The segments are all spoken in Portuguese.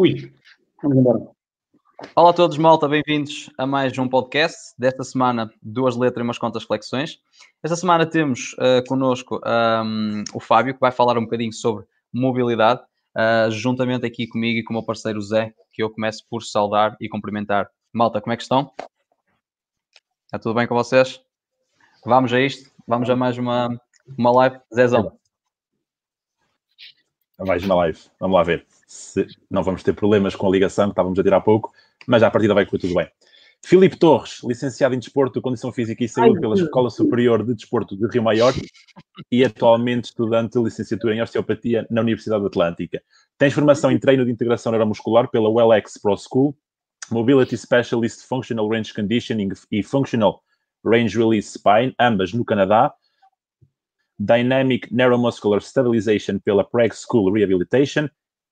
Ui, vamos embora. Olá a todos, malta, bem-vindos a mais um podcast. Desta semana, duas letras e umas contas flexões. Esta semana temos uh, connosco um, o Fábio, que vai falar um bocadinho sobre mobilidade, uh, juntamente aqui comigo e com o meu parceiro Zé, que eu começo por saudar e cumprimentar. Malta, como é que estão? Está tudo bem com vocês? Vamos a isto? Vamos a mais uma, uma live? Zézão. A mais uma live. Vamos lá ver se não vamos ter problemas com a ligação que estávamos a tirar há pouco, mas à partida vai correr tudo bem. Filipe Torres, licenciado em Desporto, Condição Física e Saúde Ai, pela Escola Superior de Desporto de Rio Maior e atualmente estudante de licenciatura em Osteopatia na Universidade Atlântica. Tens formação em treino de integração neuromuscular pela WellX Pro School, Mobility Specialist Functional Range Conditioning e Functional Range Release Spine, ambas no Canadá. Dynamic Neuromuscular Stabilization pela Prague School Rehabilitation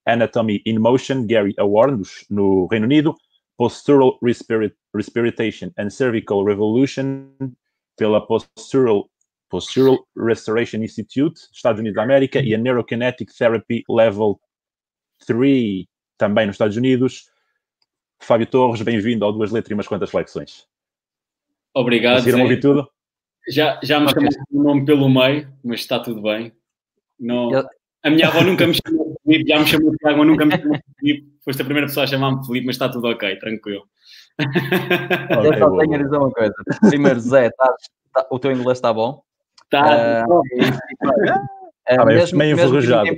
Anatomy in Motion, Gary Award, no Reino Unido, Postural Respirat Respiration and Cervical Revolution, pela Postural, Postural Restoration Institute, Estados Unidos da América, e a Neurokinetic Therapy Level 3, também nos Estados Unidos. Fábio Torres, bem-vindo ao Duas Letras e umas quantas flexões. Obrigado. Conseguiram ouvir tudo? Já, já me chamou o nome pelo meio, mas está tudo bem. Não, a minha avó nunca me chamou Felipe, já me chamou de Tiago, mas nunca me chamou de Felipe. Foste a primeira pessoa a chamar-me Felipe, mas está tudo ok, tranquilo. Okay, eu só tenho a dizer uma coisa. Primeiro, Zé, tá, tá, o teu inglês está bom? Está. Uh, uh, mesmo, meio enferrujado.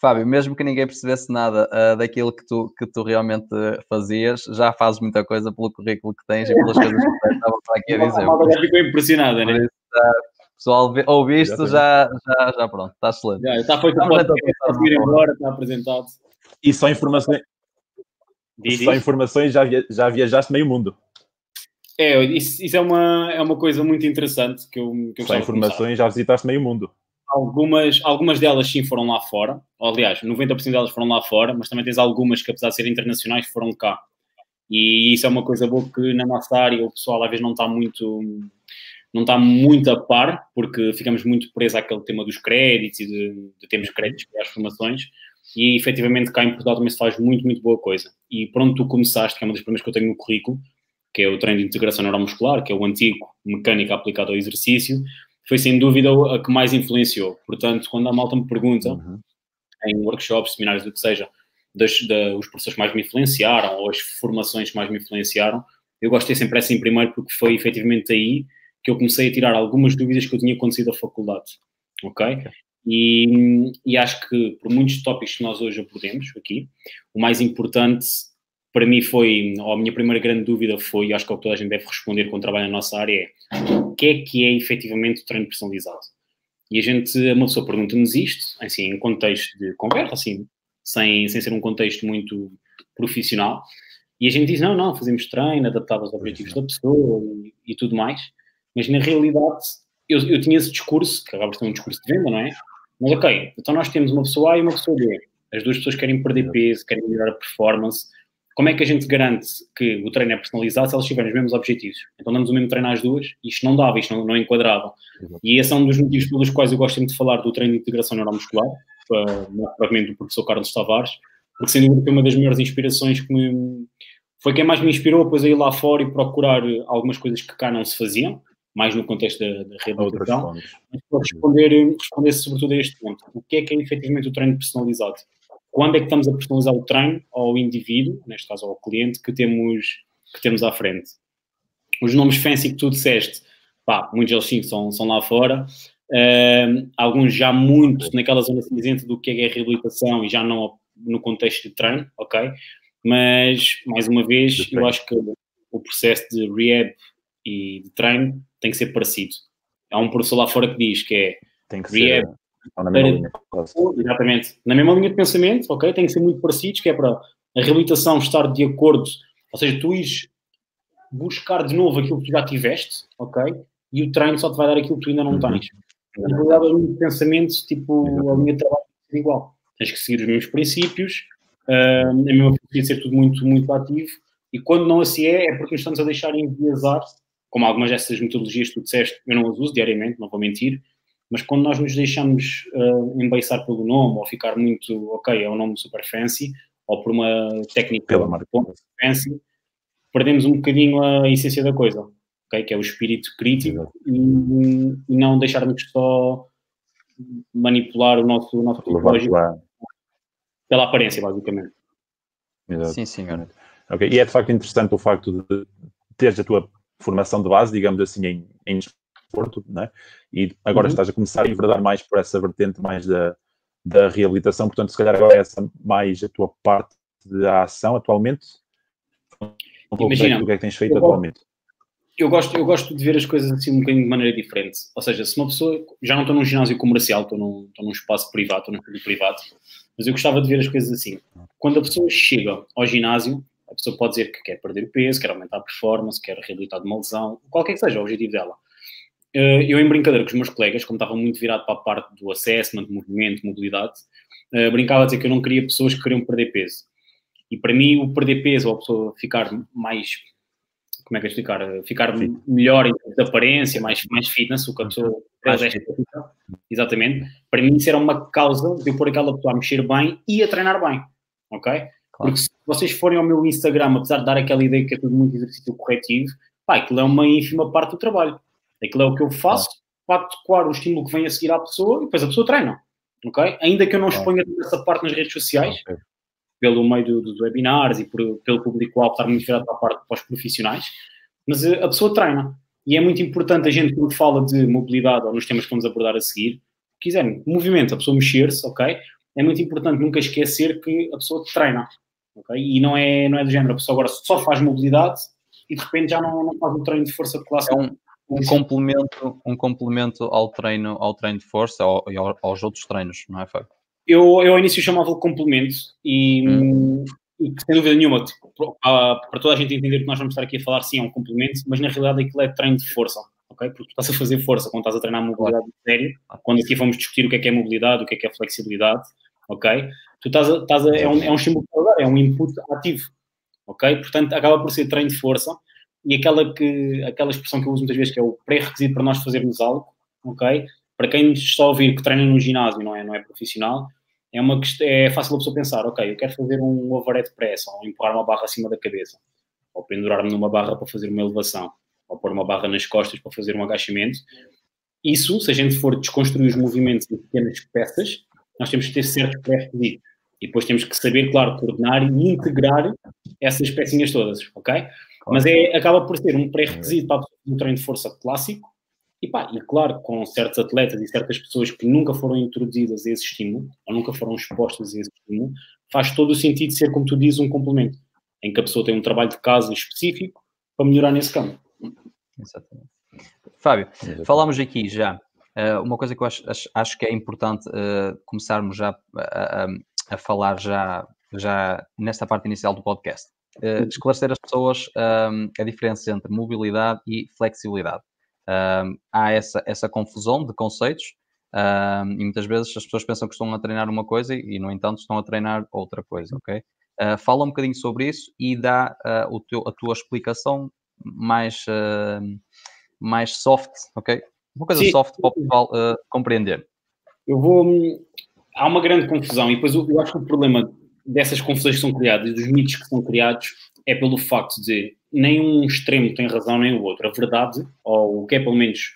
Fábio, mesmo que ninguém percebesse nada uh, daquilo que tu, que tu realmente fazias, já fazes muita coisa pelo currículo que tens e pelas coisas que estava aqui a dizer. Já ficou impressionada, né? Pessoal ouve isto, já, já, já pronto, está excelente. Já, está feito o está ir embora, está apresentado. E só informações, Diz só informações já, via, já viajaste meio mundo. É, isso, isso, é, uma, é uma coisa muito interessante que eu, que eu Só informações já visitaste meio mundo. Algumas, algumas delas sim foram lá fora, aliás, 90% delas foram lá fora, mas também tens algumas que, apesar de serem internacionais, foram cá. E isso é uma coisa boa que na nossa área o pessoal às vezes não está muito não está muito a par, porque ficamos muito presos àquele tema dos créditos e de, de termos créditos para as formações, e efetivamente cá em Portugal também se faz muito, muito boa coisa. E pronto, tu começaste, que é uma das primeiras que eu tenho no currículo, que é o treino de integração neuromuscular, que é o antigo mecânica aplicado ao exercício, foi sem dúvida a que mais influenciou. Portanto, quando a malta me pergunta, uhum. em workshops, seminários, do que seja, das, da, os professores que mais me influenciaram ou as formações que mais me influenciaram, eu gostei sempre essa em primeiro porque foi efetivamente aí que eu comecei a tirar algumas dúvidas que eu tinha acontecido à faculdade, ok? E, e, acho que por muitos tópicos que nós hoje abordemos aqui, o mais importante para mim foi, ou a minha primeira grande dúvida foi, e acho que é o que toda a gente deve responder quando trabalha na nossa área, é o que é que é efetivamente o treino personalizado? E a gente, uma pessoa pergunta-nos isto, assim, em contexto de conversa, assim, sem, sem ser um contexto muito profissional, e a gente diz, não, não, fazemos treino adaptado aos objetivos da pessoa e, e tudo mais. Mas na realidade, eu, eu tinha esse discurso, que acaba por ser um discurso de venda, não é? Mas ok, então nós temos uma pessoa A e uma pessoa B. As duas pessoas querem perder peso, querem melhorar a performance. Como é que a gente garante que o treino é personalizado se elas tiverem os mesmos objetivos? Então damos o mesmo treino às duas, isto não dava, isto não, não enquadrava. E esse é um dos motivos pelos quais eu gosto sempre de falar do treino de integração neuromuscular, provavelmente do professor Carlos Tavares, porque sem dúvida foi uma das melhores inspirações que me, foi quem mais me inspirou depois a ir lá fora e procurar algumas coisas que cá não se faziam mais no contexto da, da reabilitação, mas para responder, responder sobretudo a este ponto. O que é que é efetivamente o treino personalizado? Quando é que estamos a personalizar o treino ao indivíduo, neste caso ao cliente, que temos, que temos à frente? Os nomes fancy que tu disseste, pá, muitos deles sim são, são lá fora, uh, alguns já muito naquela zona cinzenta do que é a reabilitação e já não no contexto de treino, ok? Mas, mais uma vez, eu acho que o processo de rehab e de treino tem que ser parecido. Há um professor lá fora que diz que é tem que rehab, ser na mesma linha. Exatamente. Na mesma linha de pensamento, ok? Tem que ser muito parecidos, que é para a reabilitação estar de acordo, ou seja, tu ires buscar de novo aquilo que tu já tiveste, ok? E o treino só te vai dar aquilo que tu ainda não uhum. tens. Na realidade, a linha de pensamento, tipo, a linha de trabalho é igual. Tens que seguir os mesmos princípios, uh, a mesma de ser tudo muito, muito ativo, e quando não assim é, é porque nos estamos a deixar enviesar como algumas dessas metodologias que tu disseste, eu não as uso diariamente, não vou mentir, mas quando nós nos deixamos uh, embeiçar pelo nome ou ficar muito, ok, é um nome super fancy, ou por uma técnica Pela marca. fancy, perdemos um bocadinho a essência da coisa, okay? que é o espírito crítico e, e, não deixarmos só manipular o nosso, o nosso psicológico pela aparência, basicamente. Exato. Sim, senhor. Ok, e é de facto interessante o facto de teres a tua formação de base, digamos assim, em, em desporto, né? e agora uhum. estás a começar a enverdar mais por essa vertente mais da, da reabilitação, portanto, se calhar agora é essa mais a tua parte da ação atualmente. Um Imagina, do que é que tens feito eu atualmente. Eu gosto, eu gosto de ver as coisas assim um bocadinho de maneira diferente. Ou seja, se uma pessoa. Já não estou num ginásio comercial, estou num, estou num espaço privado, estou num privado, mas eu gostava de ver as coisas assim. Quando a pessoa chega ao ginásio, a pessoa pode dizer que quer perder peso, quer aumentar a performance, quer reabilitar de uma lesão, qualquer que seja o objetivo dela. Eh, eu, em brincadeira com os meus colegas, como estava muito virado para a parte do assessment, movimento, mobilidade, eh, brincava a dizer que eu não queria pessoas que queriam perder peso. E para mim, o perder peso, ou a pessoa ficar mais, como é que é explicar? Ficar Sim. melhor em termos de aparência, mais, mais fitness, o que a pessoa faz Exatamente. Para mim, isso era uma causa de eu pôr aquela pessoa a mexer bem e a treinar bem. Ok? Claro. Porque se vocês forem ao meu Instagram, apesar de dar aquela ideia que é tudo muito exercício corretivo, pá, aquilo é uma ínfima parte do trabalho. Aquilo é o que eu faço para adequar o estímulo que vem a seguir à pessoa e depois a pessoa treina. Ok? Ainda que eu não exponha essa parte nas redes sociais, okay. pelo meio dos do, do webinars e por, pelo público-alvo estar muito virado para a parte para os profissionais, mas a pessoa treina. E é muito importante a gente, quando fala de mobilidade ou nos temas que vamos abordar a seguir, quiserem, movimento, a pessoa mexer-se, ok? É muito importante nunca esquecer que a pessoa treina, ok? E não é, não é do género, a pessoa agora só faz mobilidade e de repente já não, não faz o treino de força clássico. É um, um complemento, um complemento ao treino, ao treino de força e ao, aos outros treinos, não é, Fábio? Eu, eu ao início chamava-lhe complemento e, hum. e, sem dúvida nenhuma, tipo, para, para toda a gente entender que nós vamos estar aqui a falar, sim, é um complemento, mas na realidade aquilo é treino de força, ok? Porque tu estás a fazer força quando estás a treinar mobilidade claro. sério, quando aqui vamos discutir o que é que é mobilidade, o que é que é flexibilidade, ok? Tu estás a, estás a, é, um, é um estímulo é um input ativo, ok? Portanto, acaba por ser treino de força e aquela, que, aquela expressão que eu uso muitas vezes, que é o pré-requisito para nós fazermos algo, ok? Para quem está a ouvir que treina no ginásio, não é, não é profissional, é, uma, é fácil a pessoa pensar, ok, eu quero fazer um overhead press, ou empurrar uma barra acima da cabeça, ou pendurar-me numa barra para fazer uma elevação, ou pôr uma barra nas costas para fazer um agachamento. Isso, se a gente for desconstruir os movimentos em pequenas peças, nós temos que ter certos pré-requisitos. E depois temos que saber, claro, coordenar e integrar essas pecinhas todas, ok? Mas é, acaba por ser um pré-requisito para um treino de força clássico. E, pá, e claro, com certos atletas e certas pessoas que nunca foram introduzidas a esse estímulo, ou nunca foram expostas a esse estímulo, faz todo o sentido ser, como tu dizes, um complemento, em que a pessoa tem um trabalho de casa específico para melhorar nesse campo. Exatamente. Fábio, Exatamente. falámos aqui já. Uh, uma coisa que eu acho, acho, acho que é importante uh, começarmos já a, a, a falar já, já nesta parte inicial do podcast uh, esclarecer as pessoas um, a diferença entre mobilidade e flexibilidade. Um, há essa, essa confusão de conceitos um, e muitas vezes as pessoas pensam que estão a treinar uma coisa e, no entanto, estão a treinar outra coisa, ok? Uh, fala um bocadinho sobre isso e dá uh, o teu, a tua explicação mais, mais soft, ok? Uma coisa Sim. soft para o pessoal compreender. Eu vou. Há uma grande confusão e depois eu, acho que o problema dessas confusões que são criadas, dos mitos que são criados, é pelo facto de nem um extremo tem razão nem o outro. A verdade, ou o que é pelo menos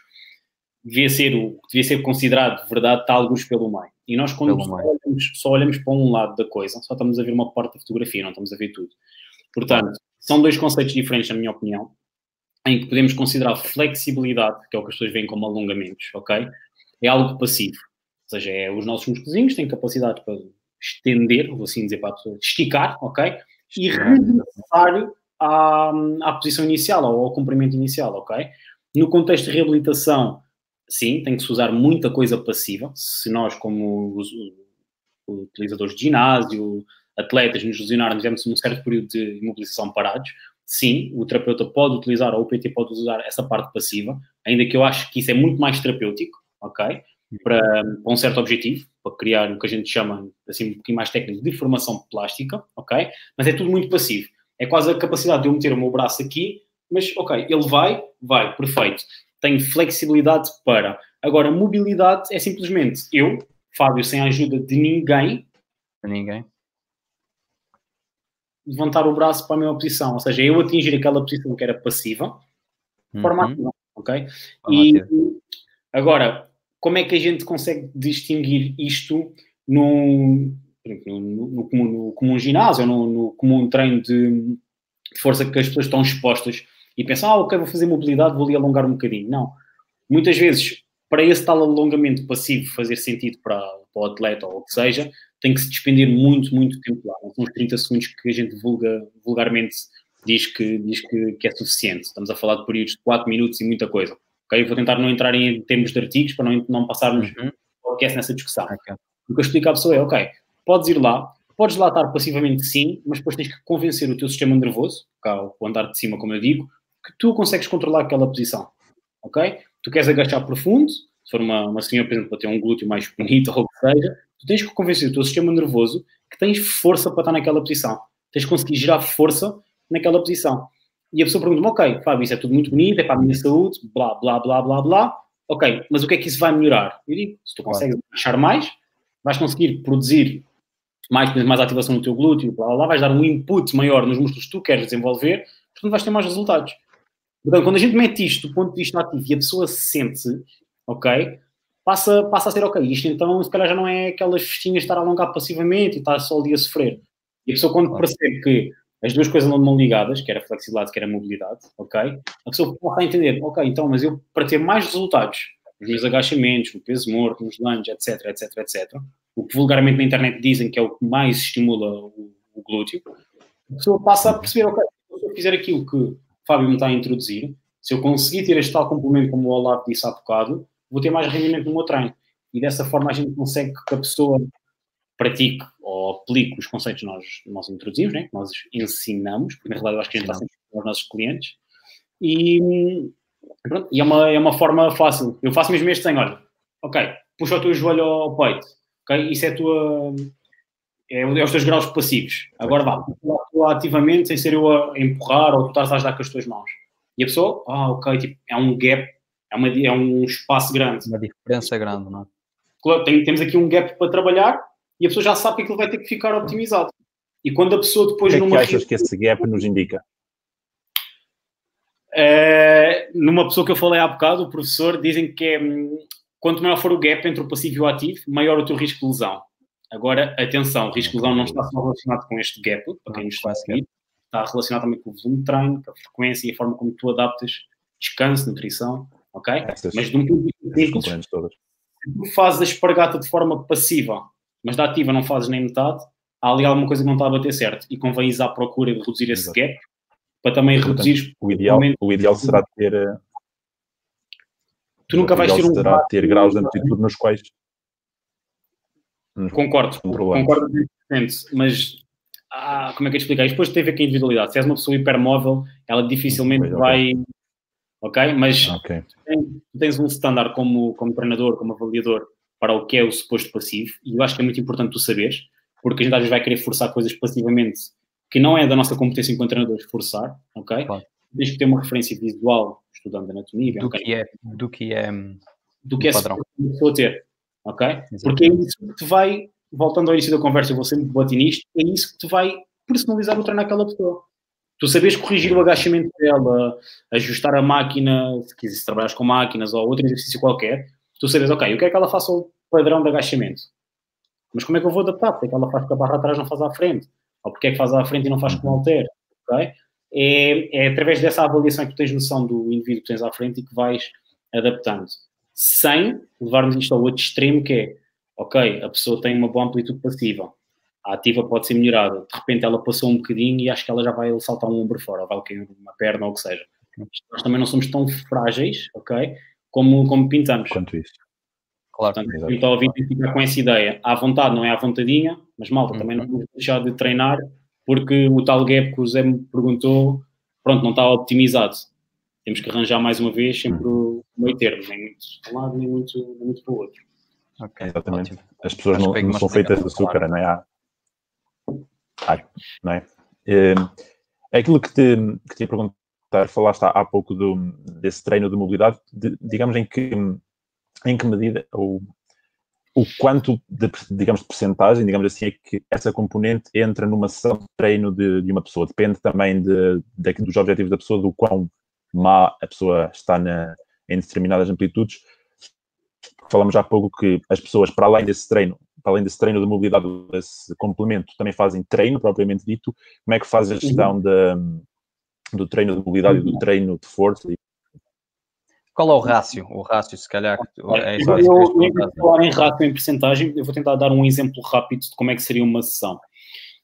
devia ser, o, devia ser considerado verdade, está alguns pelo meio. E nós, quando só olhamos, só olhamos, para um lado da coisa, só estamos a ver uma parte da fotografia, não estamos a ver tudo. Portanto, são dois conceitos diferentes, na minha opinião, em que podemos considerar flexibilidade, que é o que as pessoas veem como alongamentos, ok? É algo passivo. Ou seja, é, os nossos músculos têm capacidade para estender, vou assim dizer para a pessoa, esticar, ok? E regressar à, à posição inicial ou ao comprimento inicial, ok? No contexto de reabilitação, sim, tem que se usar muita coisa passiva. Se nós, como os, utilizadores de ginásio, atletas, nos lesionarmos, tivemos um certo período de imobilização parados, sim, o terapeuta pode utilizar, ou o PT pode usar essa parte passiva, ainda que eu acho que isso é muito mais terapêutico, ok? Para, um certo objetivo, para criar o que a gente chama, assim, um pouquinho mais técnico, de formação plástica, ok? Mas é tudo muito passivo. É quase a capacidade de eu meter o meu braço aqui, mas, ok, ele vai, vai, perfeito. Tenho flexibilidade para. Agora, mobilidade é simplesmente eu, Fábio, sem a ajuda de ninguém. De ninguém. levantar o braço para a mesma posição, ou seja, eu atingir aquela posição que era passiva, Uhum. ativa, ok? E agora, como é que a gente consegue distinguir isto num, no, no no comum ginásio, no, no comum treino de, de força que as pessoas estão expostas e pensam, ah, ok, vou fazer mobilidade, vou ali alongar um bocadinho. Não. Muitas vezes, para esse tal alongamento passivo fazer sentido para, para o atleta ou o que seja, tem que se despender muito, muito tempo lá. São os 30 segundos que a gente vulga, vulgarmente diz, que, diz que, que é suficiente. Estamos a falar de períodos de 4 minutos e muita coisa. Ok? Eu vou tentar não entrar em termos de artigos para não, não passarmos Uhum. podcast nessa discussão. Ok. O que eu explico à pessoa é, ok, podes ir lá, podes lá estar passivamente sim, mas depois tens que convencer o teu sistema nervoso, cá, o andar de cima, como eu digo, que tu consegues controlar aquela posição, ok? Tu queres agachar profundo, se for uma, uma senhora, por exemplo, para ter um glúteo mais bonito ou o que seja, tu tens que convencer o teu sistema nervoso que tens força para estar naquela posição. Tens que conseguir gerar força naquela posição. E a pessoa pergunta-me, ok, Fábio, isso é tudo muito bonito, é para a minha saúde, blá, blá, blá, blá, blá. Ok, mas o que é que isso vai melhorar? Eu digo, se tu consegues agachar mais, vais conseguir produzir mais, mais ativação no teu glúteo, blá, blá, blá, vais dar um input maior nos músculos que tu queres desenvolver, portanto vais ter mais resultados. Portanto, quando a gente mete isto do ponto de vista ativo e a pessoa se sente, ok, passa, passa a ser ok. Isto então, se calhar, já não é aquelas festinhas de estar a alongar passivamente e estar só ali a sofrer. E a pessoa, quando percebe que as duas coisas estão ligadas, que era flexibilidade, que era mobilidade, ok, a pessoa passa a entender, ok, então, mas eu, para ter mais resultados, nos meus agachamentos, no peso morto, nos lunges, etc, etc, etc, o que vulgarmente na internet dizem que é o que mais estimula o, o glúteo, a pessoa passa a perceber, ok, se eu fizer aquilo que o Fábio me está a introduzir, se eu conseguir ter este tal complemento como o Olavo disse há bocado, vou ter mais rendimento no meu treino. E dessa forma a gente consegue que a pessoa pratique ou aplique os conceitos que nós, nós introduzimos, né? que nós ensinamos, porque na realidade acho que a gente está sempre com os nossos clientes. E, pronto, e é, uma, é uma forma fácil. Eu faço mesmo este desenho, olha, ok, puxa o teu joelho ao peito, ok, isso é a tua... É, é os teus graus passivos. Agora vá, tu ativamente, sem ser eu a empurrar ou tu estás a ajudar com as tuas mãos. E a pessoa, ah, ok, tipo, é um gap, é, uma, é um espaço grande. Uma diferença grande, não é? Claro, tem- temos aqui um gap para trabalhar e a pessoa já sabe que aquilo vai ter que ficar optimizado. E quando a pessoa O depois que é que achas que esse gap nos indica? Eh, numa pessoa que eu falei há bocado, o professor, dizem que é, hum, quanto maior for o gap entre o passivo e o ativo, maior o teu risco de lesão. Agora, atenção, o risco de lesão não está só relacionado com este gap, para quem nos está a seguir, está relacionado também com o volume de treino, com a frequência e a forma como tu adaptas descanso, nutrição, ok? Essas, Mas de um ponto de vista simples, tu fazes a espargata de forma passiva, mas da ativa não fazes nem metade, há ali alguma coisa que não está a bater certo e convém ir à procura de reduzir esse Exato. gap para também Portanto, reduzir. O ideal, o ideal será ter. eh, Tu nunca vais ter um. será ter graus de amplitude nos quais. Concordo, concordo 100%, mas ah, como é que eu te explicar? Depois tem a ver com a individualidade. Se és uma pessoa hipermóvel, ela dificilmente vai. Ok? Mas Ok. tem- tu tens um standard como, como treinador, como avaliador, para o que é o suposto passivo, e eu acho que é muito importante tu saberes, porque a gente às vezes vai querer forçar coisas passivamente que não é da nossa competência enquanto treinadores forçar, ok? Claro. Tens que ter uma referência visual, estudando anatomia, Do bioquímica, que é, do que é hum, do que é padrão. pessoa ter, ok? Exatamente. Porque é isso que te vai, voltando ao início da conversa, eu vou sempre bater nisto, é isso que te vai personalizar o treino àquela pessoa. Tu sabes corrigir o agachamento dela, ajustar a máquina, se quiseres trabalhar com máquinas ou outro exercício qualquer, tu sabes, ok, eu quero que ela faça o padrão de agachamento. Mas como é que eu vou adaptar? Porque é que ela faz com a barra atrás não faz à frente? Ou porque é que faz à frente e não faz com o halter? ok? É, é através dessa avaliação que tu tens noção do indivíduo que tens à frente e que vais adaptando. Sem levarmos isto ao outro extremo que é, ok, a pessoa tem uma boa amplitude passiva, a ativa pode ser melhorada, de repente ela passou um bocadinho e acho que ela já vai saltar um ombro fora, ou vai cair uma perna ou o que seja. Nós também não somos tão frágeis, ok, como, como pintamos. Quanto isso. Claro. Portanto, Exato. quem está a ouvir tem que ficar com essa ideia. À vontade, não é à vontadinha, mas malta, Uhum. também não vamos deixar de treinar porque o tal gap que o Zé me perguntou, pronto, não está optimizado. Temos que arranjar mais uma vez sempre o meio termo, nem muito para um lado, nem muito, nem muito para o outro. Ok, Exatamente. ótimo. As pessoas Acho não, não são feitas de açúcar, não é? Há- há- não é? É aquilo que te, que te ia perguntar, falaste há, há pouco do, desse treino de mobilidade, de- digamos em que, em que medida, ou o quanto, de, digamos, de percentagem, digamos assim, é que essa componente entra numa sessão de treino de, de uma pessoa. Depende também de, de, dos objetivos da pessoa, do quão má a pessoa está na, em determinadas amplitudes. Falamos há pouco que as pessoas, para além desse treino, para além desse treino de mobilidade, desse complemento, também fazem treino propriamente dito. Como é que faz a gestão de, do treino de mobilidade e do treino de força qual é o rácio? O rácio, se calhar. É eu, eu, eu falar em rácio em percentagem, eu vou tentar dar um exemplo rápido de como é que seria uma sessão.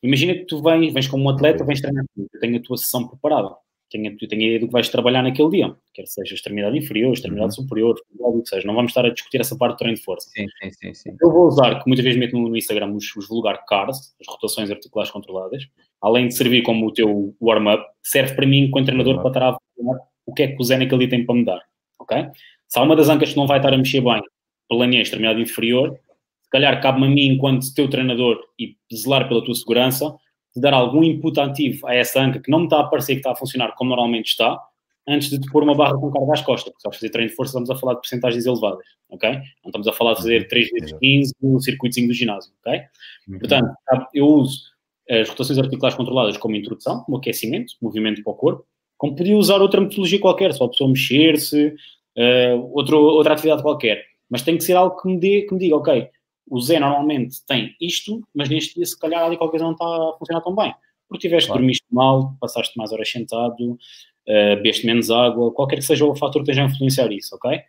Imagina que tu vens, vens como um atleta, vens treinar eu tenho a tua sessão preparada, tenho, a, tenho a ideia do que vais trabalhar naquele dia, quer seja extremidade inferior, extremidade uhum. superior, o que seja, não vamos estar a discutir essa parte do treino de força. Sim, sim, sim, sim. Eu vou usar, que muitas vezes meto no Instagram, os, os vulgar CARS, as rotações articulares controladas, além de servir como o teu warm-up, serve para mim, como treinador, uhum. para estar a avaliar o que é que o Zé naquele dia tem para me dar ok? Se há uma das ancas que não vai estar a mexer bem, planeia extremidade inferior, se calhar cabe-me a mim, enquanto teu treinador, e zelar pela tua segurança, de dar algum input ativo a essa anca que não me está a parecer que está a funcionar como normalmente está, antes de te pôr uma barra com carga às costas. Porque se vais fazer treino de força, estamos a falar de porcentagens elevadas, ok? Não estamos a falar de fazer 3 vezes 15 no circuitozinho do ginásio, ok? Uhum. Portanto, eu uso as rotações articulares controladas como introdução, como aquecimento, movimento para o corpo, como podia usar outra metodologia qualquer, só a pessoa mexer-se, uh, outro, outra atividade qualquer. Mas tem que ser algo que me, dê, que me diga, ok, o Zé normalmente tem isto, mas neste dia se calhar ali qualquer coisa não está a funcionar tão bem. Porque tiveste, claro. dormiste mal, passaste mais horas sentado, uh, bebeste menos água, qualquer que seja o fator que esteja a influenciar isso, ok?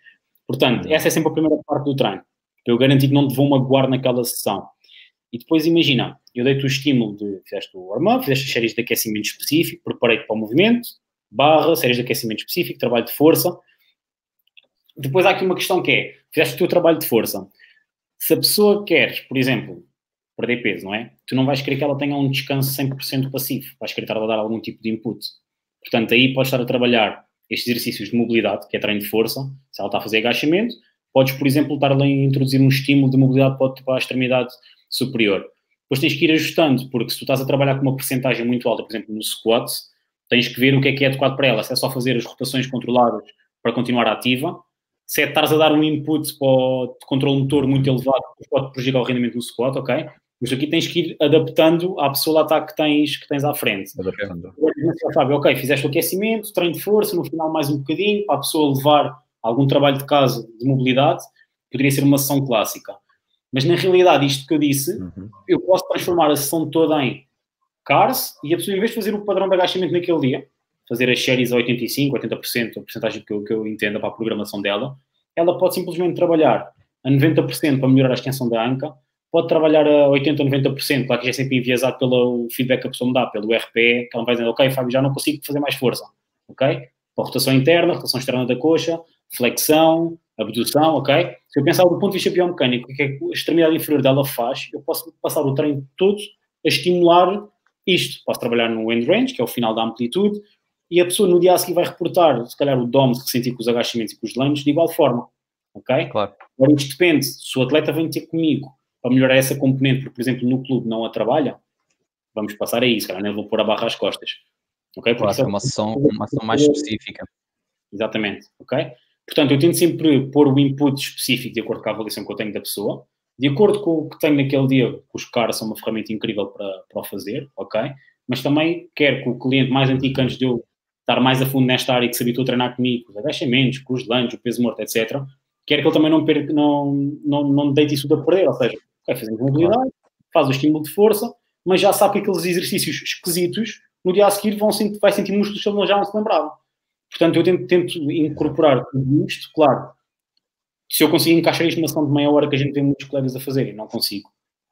Portanto, uhum. essa é sempre a primeira parte do treino. Eu garanti que não te vou magoar naquela sessão. E depois imagina, eu dei-te o estímulo de fizeste o warm-up, fizeste séries de aquecimento específico, preparei-te para o movimento, barra, séries de aquecimento específico, trabalho de força. Depois há aqui uma questão que é, fizeste o teu trabalho de força. Se a pessoa quer, por exemplo, perder peso, não é? Tu não vais querer que ela tenha um descanso 100% passivo. Vais querer estar a dar algum tipo de input. Portanto, aí podes estar a trabalhar estes exercícios de mobilidade, que é treino de força, se ela está a fazer agachamento, podes, por exemplo, estar a introduzir um estímulo de mobilidade para a extremidade superior. Depois tens que ir ajustando, porque se tu estás a trabalhar com uma porcentagem muito alta, por exemplo, no squat, tens que ver o que é que é adequado para ela. Se é só fazer as rotações controladas para continuar ativa, se é estares a dar um input para o controle motor muito elevado, pode prejudicar o rendimento do squat, ok? Mas aqui tens que ir adaptando à pessoa lá que tens, que tens à frente. Adaptando. Agora, ok, fizeste o aquecimento, treino de força, no final mais um bocadinho, para a pessoa levar algum trabalho de casa de mobilidade, poderia ser uma sessão clássica. Mas na realidade, isto que eu disse, uhum. eu posso transformar a sessão toda em CARS e a pessoa, em vez de fazer o padrão de agachamento naquele dia, fazer as séries a 85%, 80%, a porcentagem que eu, que eu entenda para a programação dela, ela pode simplesmente trabalhar a 90% para melhorar a extensão da anca, pode trabalhar a 80% ou 90%, claro que é sempre enviesado pelo feedback que a pessoa me dá, pelo RP, que ela vai dizer, ok, Fábio, já não consigo fazer mais força, ok? Para rotação interna, rotação externa da coxa, flexão, abdução, ok? Se eu pensar do ponto de vista biomecânico, o que é que a extremidade inferior dela faz, eu posso passar o treino todo a estimular isto. Posso trabalhar no end range, que é o final da amplitude, e a pessoa no dia a seguir vai reportar, se calhar, o DOM se sentir com os agachamentos e com os lanches de igual forma. Ok? Claro. Agora, isto depende. Se o atleta vem ter comigo para melhorar essa componente, porque, por exemplo, no clube não a trabalha, vamos passar a isso, cara, nem vou pôr a barra às costas. Ok? Claro, é uma ação, uma ação mais específica. Exatamente. Ok? Portanto, eu tento sempre pôr o input específico de acordo com a avaliação que eu tenho da pessoa de acordo com o que tenho naquele dia, os caras são uma ferramenta incrível para, para o fazer, ok? Mas também quero que o cliente mais antigo, antes de eu estar mais a fundo nesta área, que se habitua a treinar comigo, os agachamentos, com os lanches, o peso morto, etc., quero que ele também não, perca, não, não, não deite isso tudo a perder, ou seja, vai fazer mobilidade, faz o estímulo de força, mas já sabe que aqueles exercícios esquisitos, no dia a seguir vão sentir, vai sentir músculos que ele já não se lembrava. Portanto, eu tento, tento incorporar tudo isto, claro, se eu conseguir encaixar isto numa sessão de meia hora que a gente tem muitos colegas a fazer e não consigo,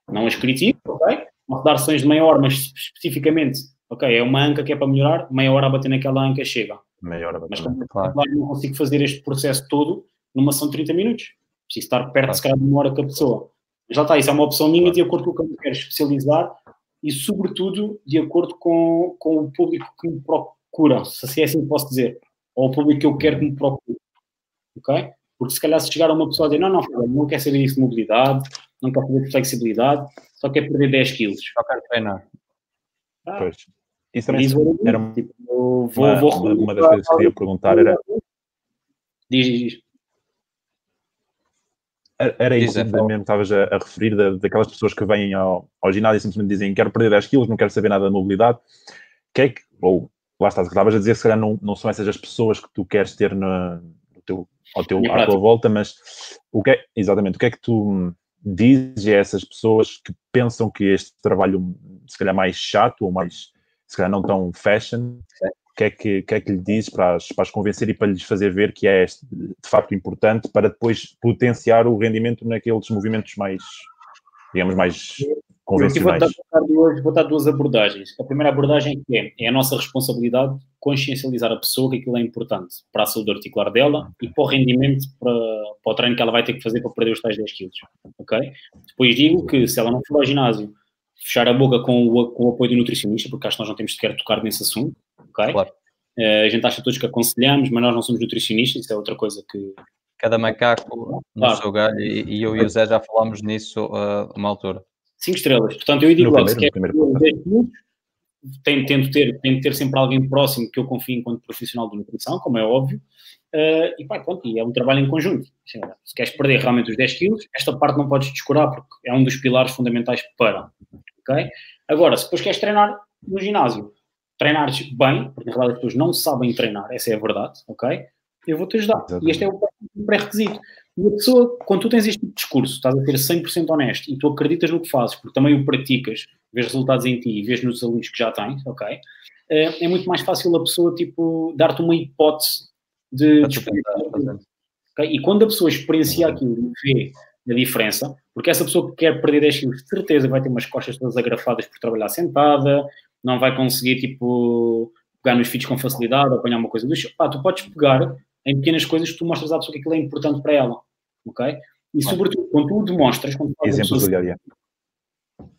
não as critico, ok? Vou dar sessões de meia hora, mas especificamente, ok, é uma anca que é para melhorar, meia hora a bater naquela anca chega. Meia hora a bater. Mas claro. não consigo fazer este processo todo numa sessão de 30 minutos. Preciso estar perto, se calhar, de uma hora com a pessoa. Já está, isso é uma opção minha de acordo com o que eu quero especializar e, sobretudo, de acordo com, com o público que me procura, se assim, é assim posso dizer, ou o público que eu quero que me procure. Ok? Porque se calhar se chegar a uma pessoa a dizer, não, não, não quer saber isso de mobilidade, não quer saber de flexibilidade, só quer perder 10 quilos. Só quer treinar. Ah, pois. Isso também isso era uma, tipo, vou, uma, vou, uma, uma das coisas que queria perguntar era... Diz, diz. Era isso Diz, mesmo que estavas a, a, referir, da, daquelas pessoas que vêm ao, ao ginásio e simplesmente dizem quero perder 10 quilos, não quero saber nada de mobilidade. Que é que, ou lá estás, estavas a dizer que se calhar não, não são essas as pessoas que tu queres ter na, no teu, ao teu, à tua volta, mas o que é, exatamente, o que é que tu dizes a essas pessoas que pensam que este trabalho, se calhar mais chato ou mais, se calhar não tão fashion, que é que, que, é que lhe dizes para as, para as convencer e para lhes fazer ver que é de facto importante para depois potenciar o rendimento naqueles movimentos mais, digamos, mais convencionais? Vou dar, duas, vou dar duas abordagens. A primeira abordagem é, é a nossa responsabilidade consciencializar a pessoa que aquilo é importante para a saúde articular dela e para o rendimento, para, para o treino que ela vai ter que fazer para perder os tais 10 quilos, ok? Depois digo que se ela não for ao ginásio, fechar a boca com o, com o apoio do nutricionista, porque acho que nós não temos sequer tocar nesse assunto, ok? Claro. Uh, a gente acha todos que aconselhamos, mas nós não somos nutricionistas, isso é outra coisa que... Cada macaco no claro. seu galho, e, e, eu e o Zé já falámos nisso uh, uma altura. Cinco estrelas. Portanto, eu digo logo, se quer 10 minutos, tenho, tento, ter, tento ter sempre alguém próximo que eu confie enquanto profissional de nutrição, como é óbvio, uh, e pá, pronto, e é um trabalho em conjunto. Se queres perder realmente os 10 quilos, esta parte não podes descurar, porque é um dos pilares fundamentais para, ok? Agora, se depois queres treinar no ginásio, treinares bem, porque na realidade as pessoas não sabem treinar, essa é a verdade, ok? Eu vou-te ajudar. Exatamente. E este é o pré-requisito. E a pessoa, quando tu tens este tipo de discurso, estás a ser 100% honesto e tu acreditas no que fazes, porque também o praticas, vês resultados em ti e vês nos alunos que já tens, ok? Eh, é muito mais fácil a pessoa, tipo, dar-te uma hipótese de... de okay? E quando a pessoa experiencia aquilo e vê a diferença, porque essa pessoa que quer perder 10 quilos, de certeza vai ter umas costas todas agrafadas por trabalhar sentada, não vai conseguir, tipo, pegar nos feeds com facilidade, apanhar uma coisa do chão. Pá, tu podes pegar em pequenas coisas que tu mostras à pessoa que aquilo é importante para ela, ok? E sobretudo, quando tu demonstras, quando tu Exemplos do dia.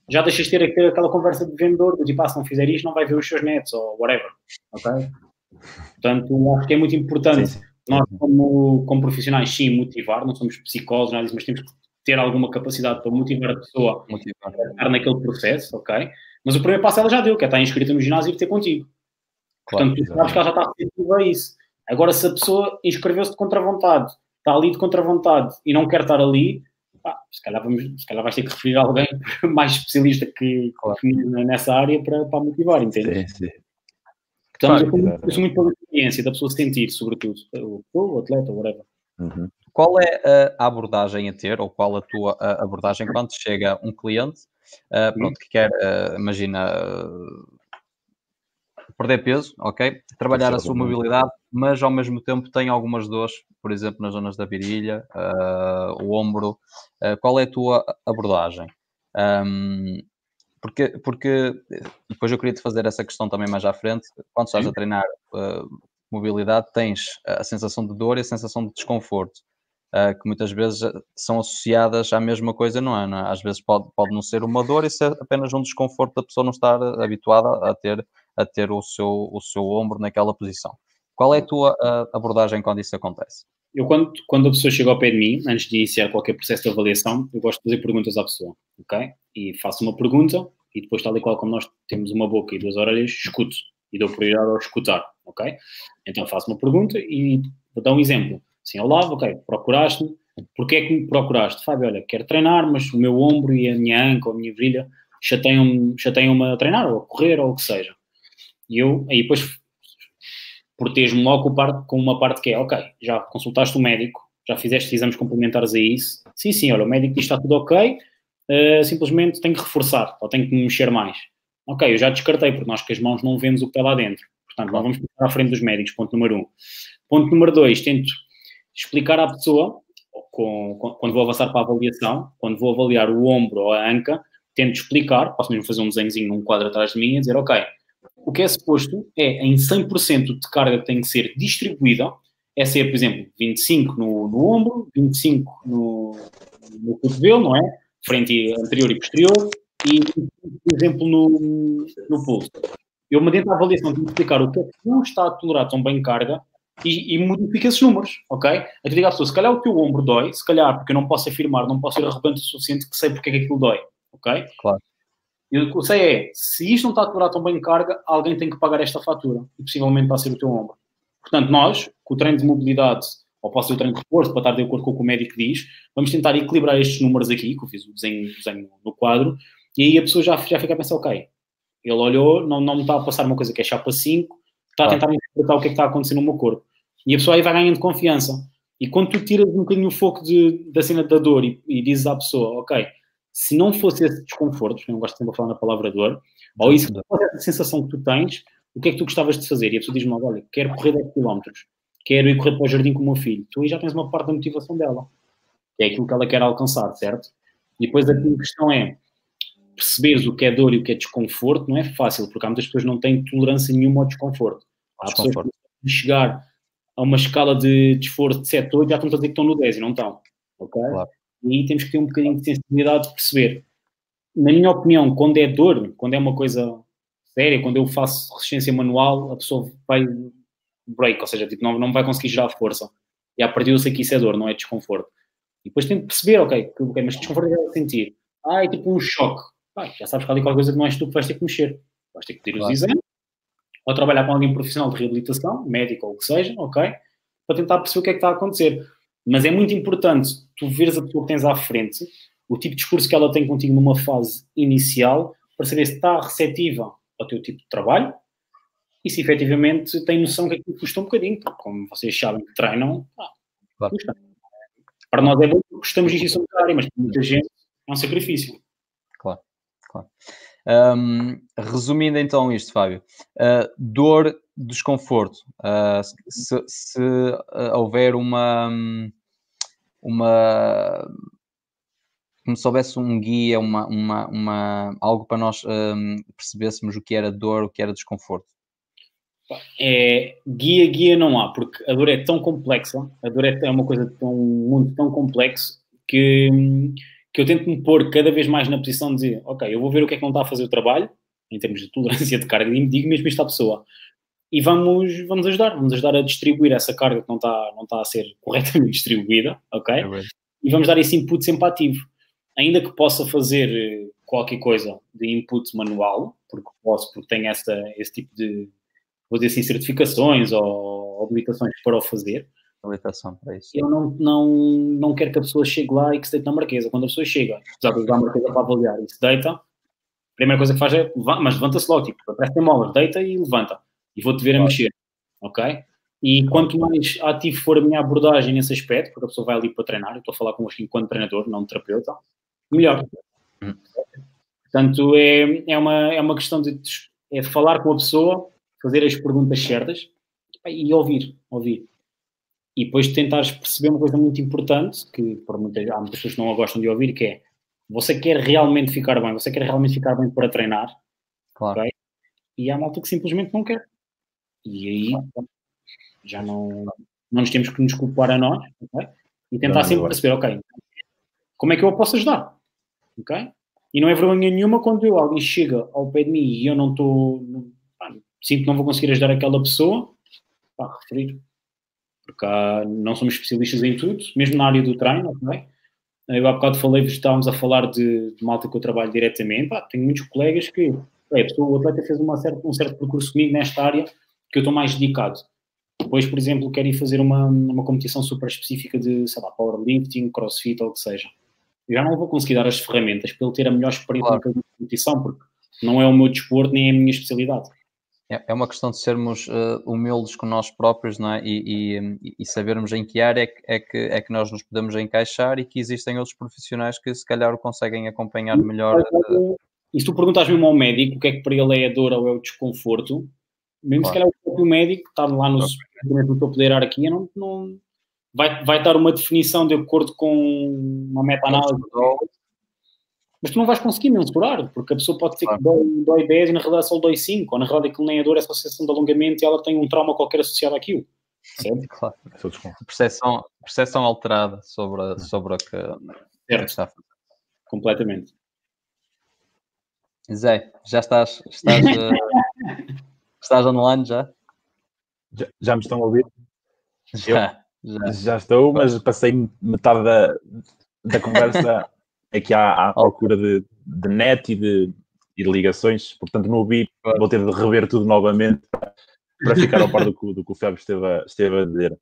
Já deixas de ter aquela conversa de vendedor, do tipo, ah, se não fizer isto, não vai ver os seus netos, ou whatever, ok? Portanto, acho que é muito importante sim, sim. nós, como, como profissionais, sim, motivar, não somos psicólogos, nada disso, mas temos que ter alguma capacidade para motivar a pessoa motivar. a estar naquele processo, ok? Mas o primeiro passo ela já deu, que é estar inscrita no ginásio e ter contigo. Claro, Portanto, tu sabes que ela já está receptiva a isso. Agora, se a pessoa inscreveu-se de contra vontade, está ali de contra vontade e não quer estar ali, pá, se, calhar vamos, se calhar vais ter que referir a alguém mais especialista que, claro. que nessa área para, para motivar, entende? Sim, sim. Estamos claro, a muito pela experiência da pessoa sentir, sobretudo, o, o atleta, whatever. Uhum. Qual é a abordagem a ter, ou qual a tua abordagem quando chega um cliente uh, pronto, que quer, uh, imagina, uh, perder peso, ok? Trabalhar a sua mobilidade, mas ao mesmo tempo tem algumas dores, por exemplo, nas zonas da virilha, o ombro. qual é a tua abordagem? Um, porque, porque depois eu queria te fazer essa questão também mais à frente. Quando estás a treinar mobilidade, tens a sensação de dor e a sensação de desconforto uh, que muitas vezes eh, são associadas à mesma coisa, não é? Não é? Às vezes pode, pode não ser uma dor e ser apenas um desconforto da pessoa não estar habituada a ter, a ter o, seu, o seu ombro naquela posição. Qual é a tua abordagem quando isso acontece? Eu, quando, quando a pessoa chega ao pé de mim, antes de iniciar qualquer processo de avaliação, eu gosto de fazer perguntas à pessoa, ok? E faço uma pergunta e depois, tal e qual como nós temos uma boca e duas orelhas, escuto e dou prioridade ao escutar, ok? Então faço uma pergunta e vou dar um exemplo. Sim, Olavo, ok, procuraste-me. Porquê é que me procuraste? Fábio, olha, quero treinar, mas o meu ombro e a minha anca ou a minha virilha chateiam-me chateiam a treinar, ou a correr, ou o que seja. E eu, aí depois, protejo-me logo com uma parte que é, ok, já consultaste o médico, já fizeste exames complementares a isso. Sim, sim, olha, o médico diz que está tudo ok, uh, simplesmente tenho que reforçar, ou tenho que me mexer mais. Ok, eu já descartei, porque nós com as mãos não vemos o que está lá dentro. Portanto, não vamos passar à frente dos médicos, ponto número um. Ponto número dois, tento explicar à pessoa, com, com, quando vou avançar para a avaliação, quando vou avaliar o ombro ou a anca, tento explicar, posso mesmo fazer um desenhozinho num quadro atrás de mim e dizer, ok, o que é suposto é em 100% de carga que tem que ser distribuída, é ser, por exemplo, 25 no, no ombro, 25 no, no cotovelo, não é? Frente anterior e posterior, e, por exemplo, no, no pulso. Eu, mediante a avaliação, tenho que explicar o que é que não está a tolerar tão bem carga e, e modifica esses números, ok? Eu digo à pessoa, se calhar o teu ombro dói, se calhar porque eu não posso afirmar, não posso ser arrogante o suficiente que sei porque é que aquilo dói, ok? Claro. E o que eu sei é, se isto não está a tolerar tão bem de carga, alguém tem que pagar esta fatura, e possivelmente vai ser o teu ombro. Portanto, nós, com o treino de mobilidade ou posso fazer o treino de reforço para estar de acordo com o que o médico diz. Vamos tentar equilibrar estes números aqui, que eu fiz o desenho, desenho no quadro, e aí a pessoa já, já fica a pensar, ok, ele olhou, não, não me está a passar uma coisa que é chapa 5, está a tentar interpretar o que é que está a acontecer no meu corpo. E a pessoa aí vai ganhando confiança. E quando tu tiras um bocadinho o foco de, da cena da dor e, e dizes à pessoa, ok, se não fosse esse desconforto, eu não gosto sempre de falar na palavra dor, ou isso fosse essa sensação que tu tens, o que é que tu gostavas de fazer? E a pessoa diz-me, olha, quero correr 10 km, quero ir correr para o jardim com o meu filho. Tu aí já tens uma parte da motivação dela, que é aquilo que ela quer alcançar, certo? E depois a questão é, perceberes o que é dor e o que é desconforto não é fácil, porque há muitas pessoas que não têm tolerância nenhuma ao desconforto. Há desconforto. pessoas que chegar a uma escala de, de esforço de 7, 8, já estão a dizer que estão no 10 e não estão. Ok? Claro. E aí temos que ter um bocadinho de sensibilidade de perceber. Na minha opinião, quando é dor, quando é uma coisa séria, quando eu faço resistência manual, a pessoa vai break, ou seja, tipo, não, não vai conseguir gerar força. E a partir eu sei que isso é dor, não é desconforto. E depois tem que perceber, ok, okay mas desconforto é sentir. Ah, é tipo um choque. Ah, já sabes que há ali qualquer coisa que não és tu que vais ter que mexer. Vais ter que ter claro. os exames, ou trabalhar com alguém profissional de reabilitação, médico ou o que seja, ok? Para tentar perceber o que é que está a acontecer. Mas é muito importante tu veres a pessoa que tens à frente, o tipo de discurso que ela tem contigo numa fase inicial, para saber se está receptiva ao teu tipo de trabalho e se efetivamente tem noção que aquilo custa um bocadinho, porque como vocês sabem que treinam, ah, claro. custa. Para nós é bom porque gostamos disso da área, mas para muita gente é um sacrifício. Claro, claro. Um, resumindo então isto, Fábio, uh, dor, desconforto. Uh, se, se uh, houver uma, uma como se houvesse um guia, uma, uma, uma, algo para nós um, percebêssemos o que era dor, o que era desconforto. É, guia, guia não há, porque a dor é tão complexa, a dor é, é uma coisa tão, um mundo tão complexo que hum, que eu tento me pôr cada vez mais na posição de dizer, ok, eu vou ver o que é que não está a fazer o trabalho, em termos de tolerância de carga, e digo mesmo isto à pessoa. E vamos, vamos ajudar, vamos ajudar a distribuir essa carga que não está, não está a ser corretamente distribuída, ok? É e vamos dar esse input sempre ativo. Ainda que possa fazer eh, qualquer coisa de input manual, porque posso, porque tenho essa, esse tipo de, vou dizer assim, certificações ou habilitações para o fazer, habilitação para isso. Eu não, não, não quero que a pessoa chegue lá e que se deite na marquesa. Quando a pessoa chega, apesar de usar a marquesa para avaliar e se deita, a primeira coisa que faz é, mas levanta-se logo, tipo, aparece molas, deita e levanta. E vou-te ver a mexer, ok? E quanto mais ativo for a minha abordagem nesse aspecto, porque a pessoa vai ali para treinar, eu estou a falar com convosco enquanto treinador, não terapeuta, melhor. Hum. Portanto, é, é, uma, é uma questão de, é falar com a pessoa, fazer as perguntas certas e ouvir, ouvir e depois tentares perceber uma coisa muito importante, que por muitas, há muitas pessoas que não a gostam de ouvir, que é você quer realmente ficar bem, você quer realmente ficar bem para treinar, claro. Okay? e há malta que simplesmente não quer. E aí já não, não nos temos que nos culpar a nós, okay? e tentar não, sempre perceber, ok, como é que eu a posso ajudar? Ok? E não é vergonha nenhuma quando eu, alguém chega ao pé de mim e eu não estou, sinto que não vou conseguir ajudar aquela pessoa, pá, referir porque há, não somos especialistas em tudo, mesmo na área do treino, ok? Eu há bocado falei, estávamos a falar de, de malta que eu trabalho diretamente, pá, tenho muitos colegas que, é, o atleta fez uma certa, um certo percurso comigo nesta área que eu estou mais dedicado. Depois, por exemplo, quero ir fazer uma, uma competição super específica de, sei lá, powerlifting, crossfit ou o que seja. Eu já não vou conseguir dar as ferramentas para ele ter a melhor experiência claro. de competição, porque não é o meu desporto nem é a minha especialidade. É, é uma questão de sermos uh, humildes com nós próprios não é? e, e, e, sabermos em que área é que, é, que, é que nós nos podemos encaixar e que existem outros profissionais que se calhar o conseguem acompanhar melhor. Uh... E se tu perguntas mesmo ao médico o que é que para ele é a dor ou é o desconforto, mesmo claro. se calhar o próprio médico está lá no okay. do topo da hierarquia, não, não, vai, vai dar uma definição de acordo com uma meta-análise mas tu não vais conseguir mensurar, porque a pessoa pode ter claro. que dói, dói 10 e na realidade só dói 5, ou na realidade aquilo nem é dor, é só sensação de alongamento e ela tem um trauma qualquer associado àquilo. Certo? Claro. Percepção, percepção alterada sobre, a, sobre o que certo. está a fazer. Completamente. Zé, já estás, estás, uh, estás online já? já? Já me estão a ouvir? Já, já. já estou, mas passei metade da, da conversa aqui à, à procura de, de net e de, e de, ligações, portanto não ouvi, vou ter de rever tudo novamente para ficar ao par do, do que o Fábio esteve a, esteve a dizer.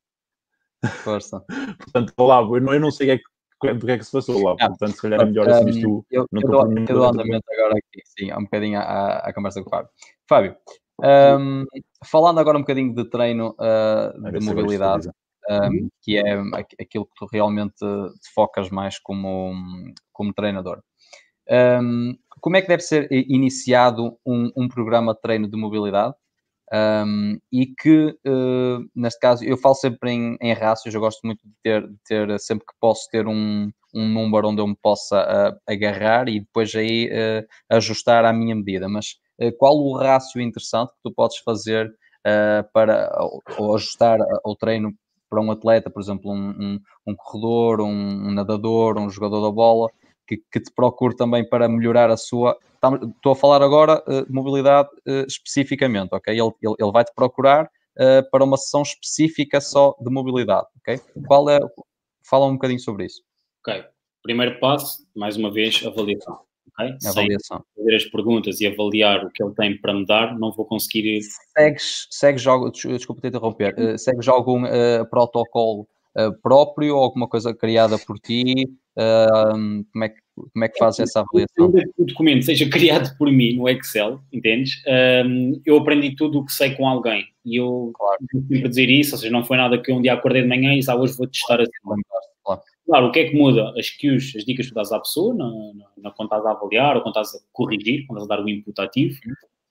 Força. Portanto, lá, eu não, eu não sei é que, do que é que se passou lá. Ah, Portanto, se calhar é melhor assim isto. Eu, eu, dou, eu dou andamento agora aqui, sim, um bocadinho à, à conversa com o Fábio. Fábio, um, falando agora um bocadinho de treino uh, de mobilidade, um, que é aquilo que tu realmente te focas mais como, como treinador. Um, como é que deve ser iniciado um, um programa de treino de mobilidade? Um, e que, uh, neste caso, eu falo sempre em, em rácios, eu gosto muito de ter, de ter, sempre que posso ter um, um número onde eu me possa uh, agarrar e depois aí uh, ajustar à minha medida. Mas qual o rácio interessante que tu podes fazer para ou, ou ajustar o treino para um atleta, por exemplo, um, um, um corredor, um, nadador, um jogador da bola, que, que, te procure também para melhorar a sua. Estou a falar agora uh, de mobilidade uh, especificamente, ok? Ele, ele, ele vai te procurar uh, para uma sessão específica só de mobilidade, ok? Qual é. Fala um bocadinho sobre isso. Ok. Primeiro passo, mais uma vez, avaliação. Okay? Avaliação. Sem fazer as perguntas e avaliar o que ele tem para me dar, não vou conseguir. Segues, segues algo, desculpa te interromper, uh, segues algum uh, protocolo uh, próprio ou alguma coisa criada por ti? Uh, como, é que, como é que fazes essa avaliação? O documento seja criado por mim no Excel, entendes? eu aprendi tudo o que sei com alguém e eu claro. sempre dizer isso, ou seja, não foi nada que um dia acordei de manhã e disse, ah, hoje vou testar assim. Claro. Claro, o que é que muda? As cues, as dicas que tu dás à pessoa, na, na, na, quando estás a avaliar ou quando estás a corrigir, quando estás a dar o input ativo,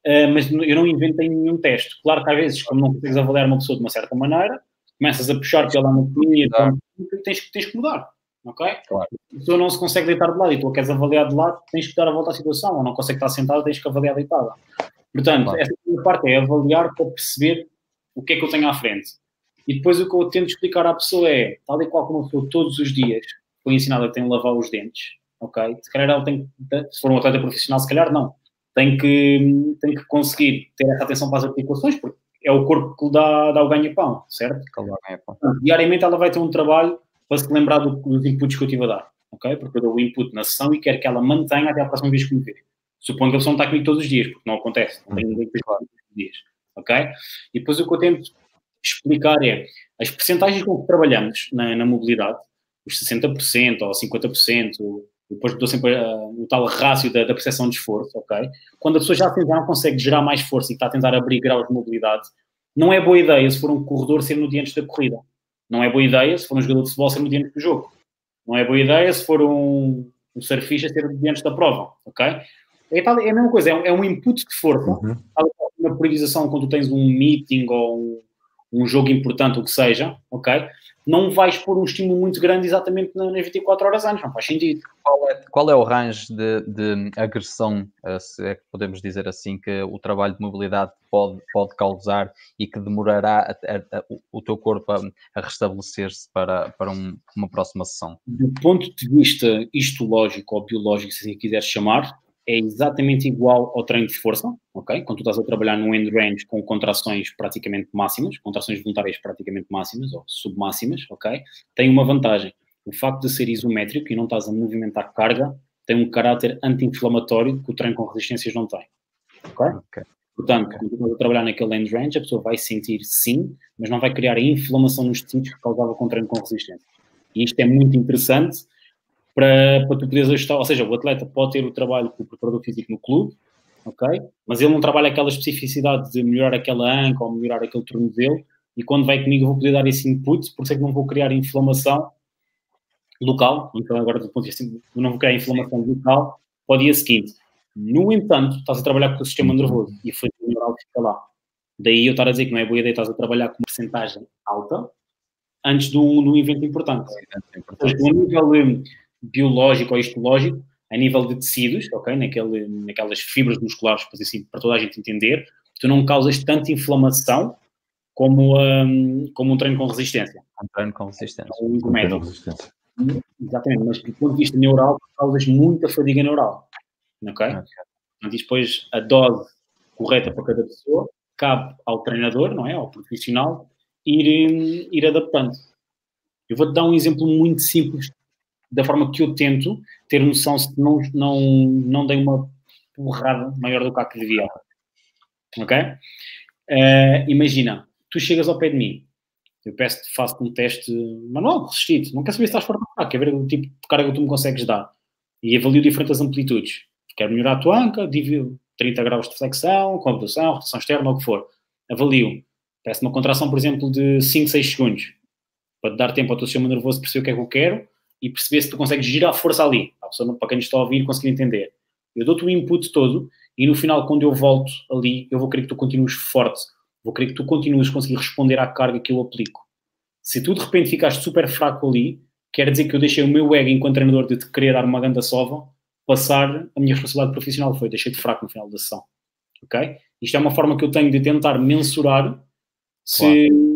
uh, mas eu não inventei nenhum teste. Claro que às vezes, como não consegues avaliar uma pessoa de uma certa maneira, começas a puxar pela anatomia, então, tens, tens que mudar, ok? Claro. A pessoa não se consegue deitar de lado e tu a queres avaliar de lado, tens que dar a volta à situação, ou não consegue estar sentada, tens que avaliar deitada. Portanto, claro. essa parte é avaliar para perceber o que é que eu tenho à frente. E depois o que eu tento explicar à pessoa é, tal e qual como eu todos os dias, foi ensinada que tem que lavar os dentes, ok? Se calhar ela tem se for um atleta profissional, se calhar não. Tem que, tem que conseguir ter essa atenção para as articulações, porque é o corpo que lhe dá, dá o ganha-pão, certo? Ganha diariamente ela vai ter um trabalho para lembrar do, dos inputs que eu estive a dar, ok? Porque eu dou o input na sessão e quero que ela mantenha até a próxima vez que me ver. Supondo que a pessoa não está comigo todos os dias, porque não acontece, não tem ninguém que todos os dias, ok? E depois o que eu tento explicar é as percentagens com que trabalhamos na, na mobilidade, os 60% ou 50%, depois dou sempre uh, o tal rácio da, da percepção de esforço, ok? Quando a pessoa já, já não consegue gerar mais força e está a tentar abrir graus de mobilidade, não é boa ideia se for um corredor ser no dia antes da corrida. Não é boa ideia se for um jogador de futebol ser no dia antes do jogo. Não é boa ideia se for um, um surfista ser no dia antes da prova, ok? É, tal, é a mesma coisa, é um, é um input de força. Uhum. Na priorização, quando tu tens um meeting ou um, um jogo importante, o que seja, ok? Não vais pôr um estímulo muito grande exatamente nas 24 horas antes, não faz sentido. Qual é, qual é o range de, de, agressão, eh, se é que podemos dizer assim, que o trabalho de mobilidade pode, pode causar e que demorará a, a, a, o teu corpo a, restabelecer-se para, para um, uma próxima sessão? Do ponto de vista histológico ou biológico, se assim quiseres chamar, é exatamente igual ao treino de força, ok? Quando tu estás a trabalhar no end range com contrações praticamente máximas, contrações voluntárias praticamente máximas ou submáximas, ok? Tem uma vantagem. O facto de ser isométrico e não estás a movimentar carga tem um caráter anti-inflamatório que o treino com resistências não tem, ok? okay. Portanto, okay. quando estás a trabalhar naquele end range, a pessoa vai sentir sim, mas não vai criar a inflamação nos tecidos que causava com o treino com resistência. E isto é muito interessante para, para tu poderes ajustar, ou seja, o atleta pode ter o trabalho com o preparador físico no clube, ok? Mas ele não trabalha aquela especificidade de melhorar aquela anca ou melhorar aquele tornozelo, e quando vai comigo eu vou poder dar esse input, por isso é que não vou criar inflamação local, então agora do ponto de vista, não vou criar inflamação local para o dia seguinte. No entanto, estás a trabalhar com o sistema nervoso e foi o neural fica lá. Daí eu estar a dizer que não é boa ideia, estás a trabalhar com uma porcentagem alta antes de um, de um evento importante. É importante. Então, nível biológico ou histológico a nível de tecidos, ok? Naquele, naquelas fibras musculares, para, assim, para toda a gente entender, tu não causas tanta inflamação como, um, como um treino com resistência. Um treino com resistência. Um treino com resistência. Exatamente, mas do ponto de vista neural, causas muita fadiga neural, ok? okay. Então, depois a dose correta para cada pessoa cabe ao treinador, não é? Ao profissional, ir, hum, ir adaptando. Eu vou-te dar um exemplo muito simples da forma que eu tento ter noção se não, não, não dei uma porrada maior do que a que devia. Ok? Uh, imagina, tu chegas ao pé de mim, eu peço-te, faço um teste manual, resistido. Não quero saber se estás forte ou não, quer ver o tipo de carga que tu me consegues dar. E avalio diferentes amplitudes. Quero melhorar a tua anca, divido 30 graus de flexão, com abdução, rotação externa, ou o que for. Avalio. Peço uma contração, por exemplo, de 5, 6 segundos. Para dar tempo ao teu sistema nervoso perceber o que é que eu quero e perceber se tu consegues girar a força ali. Para, pessoa, para quem está a ouvir conseguir entender. Eu dou-te o input todo e no final, quando eu volto ali, eu vou querer que tu continues forte. Vou querer que tu continues a conseguir responder à carga que eu aplico. Se tu de repente ficaste super fraco ali, quer dizer que eu deixei o meu ego enquanto treinador de te querer dar uma ganda sova passar a minha responsabilidade profissional. Foi, deixei-te fraco no final da sessão. Ok? Isto é uma forma que eu tenho de tentar mensurar se claro.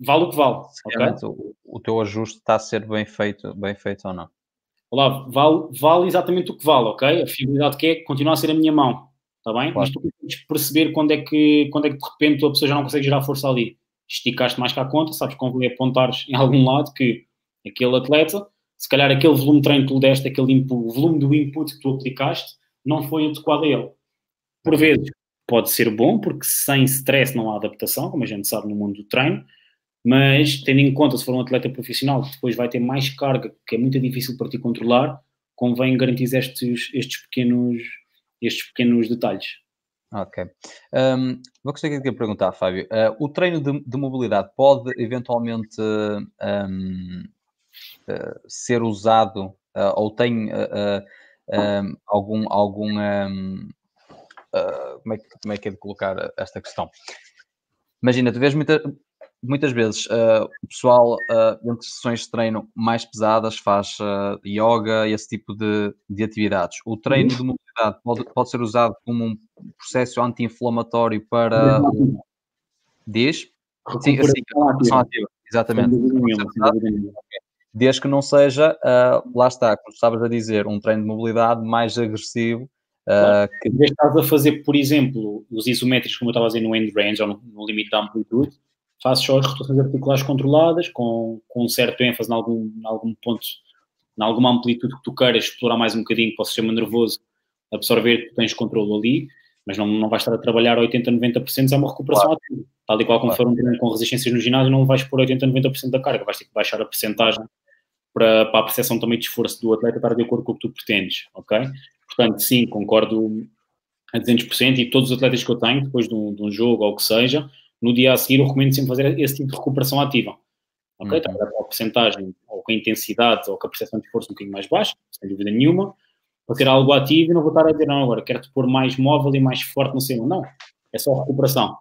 Vale o que vale. Okay? O, o teu ajuste está a ser bem feito, bem feito ou não? Olá, vale, vale exatamente o que vale, ok? A fiabilidade que é continua a ser a minha mão, está bem? Claro. Mas tu consegues perceber quando é, que, quando é que de repente a pessoa já não consegue gerar força ali. Esticaste mais que a conta, sabes convém apontares em algum lado que aquele atleta, se calhar aquele volume de treino que tu deste, aquele input, volume do input que tu aplicaste, não foi adequado a ele. Por vezes pode ser bom, porque sem stress não há adaptação, como a gente sabe no mundo do treino, mas tendo em conta se for um atleta profissional que depois vai ter mais carga, que é muito difícil para ti controlar, convém garantir estes, estes, pequenos, estes pequenos detalhes. Ok. Um, vou gostaria de perguntar, Fábio. Uh, o treino de, de, mobilidade pode eventualmente um, uh, ser usado uh, ou tem um, algum, algum como, é que, como é que é de colocar esta questão? Imagina, tu vês muita, muitas vezes uh, o pessoal, uh, entre sessões de treino mais pesadas, faz uh, yoga e esse tipo de, de atividades. O treino de mobilidade pode, pode ser usado como um processo anti-inflamatório para. Diz? Sim, assim, ativa. ativa. Exatamente. Desde que não seja, uh, lá está, como estavas a dizer, um treino de mobilidade mais agressivo. Uh, que... Estás a fazer, por exemplo, os isométricos, como eu estava a dizer, no end range ou no, no limite da amplitude, faço só as rotações articulares controladas, com, com um certo ênfase em algum, em algum ponto, em alguma amplitude que tu queiras explorar mais um bocadinho para o sistema nervoso absorver, que tu tens controle ali, mas não, não vais estar a trabalhar 80, 90%, é uma recuperação claro. ativa. Tal e qual como claro. for um treino com resistências no ginásio, não vais por 80, 90% da carga, vais ter que baixar a percentagem para, para a percepção também de esforço do atleta estar de acordo com o que tu pretendes, ok? Portanto, sim, concordo a 200% e todos os atletas que eu tenho, depois de um, de um jogo ou o que seja, no dia a seguir eu recomendo sempre fazer esse tipo de recuperação ativa. Ok? Uhum. Trabalhar com a porcentagem, ou com a intensidade, ou com a percepção de esforço um bocadinho mais baixa, sem dúvida nenhuma, para ter algo ativo e não vou estar a dizer, não, agora quero-te pôr mais móvel e mais forte no cima. Não, é só recuperação.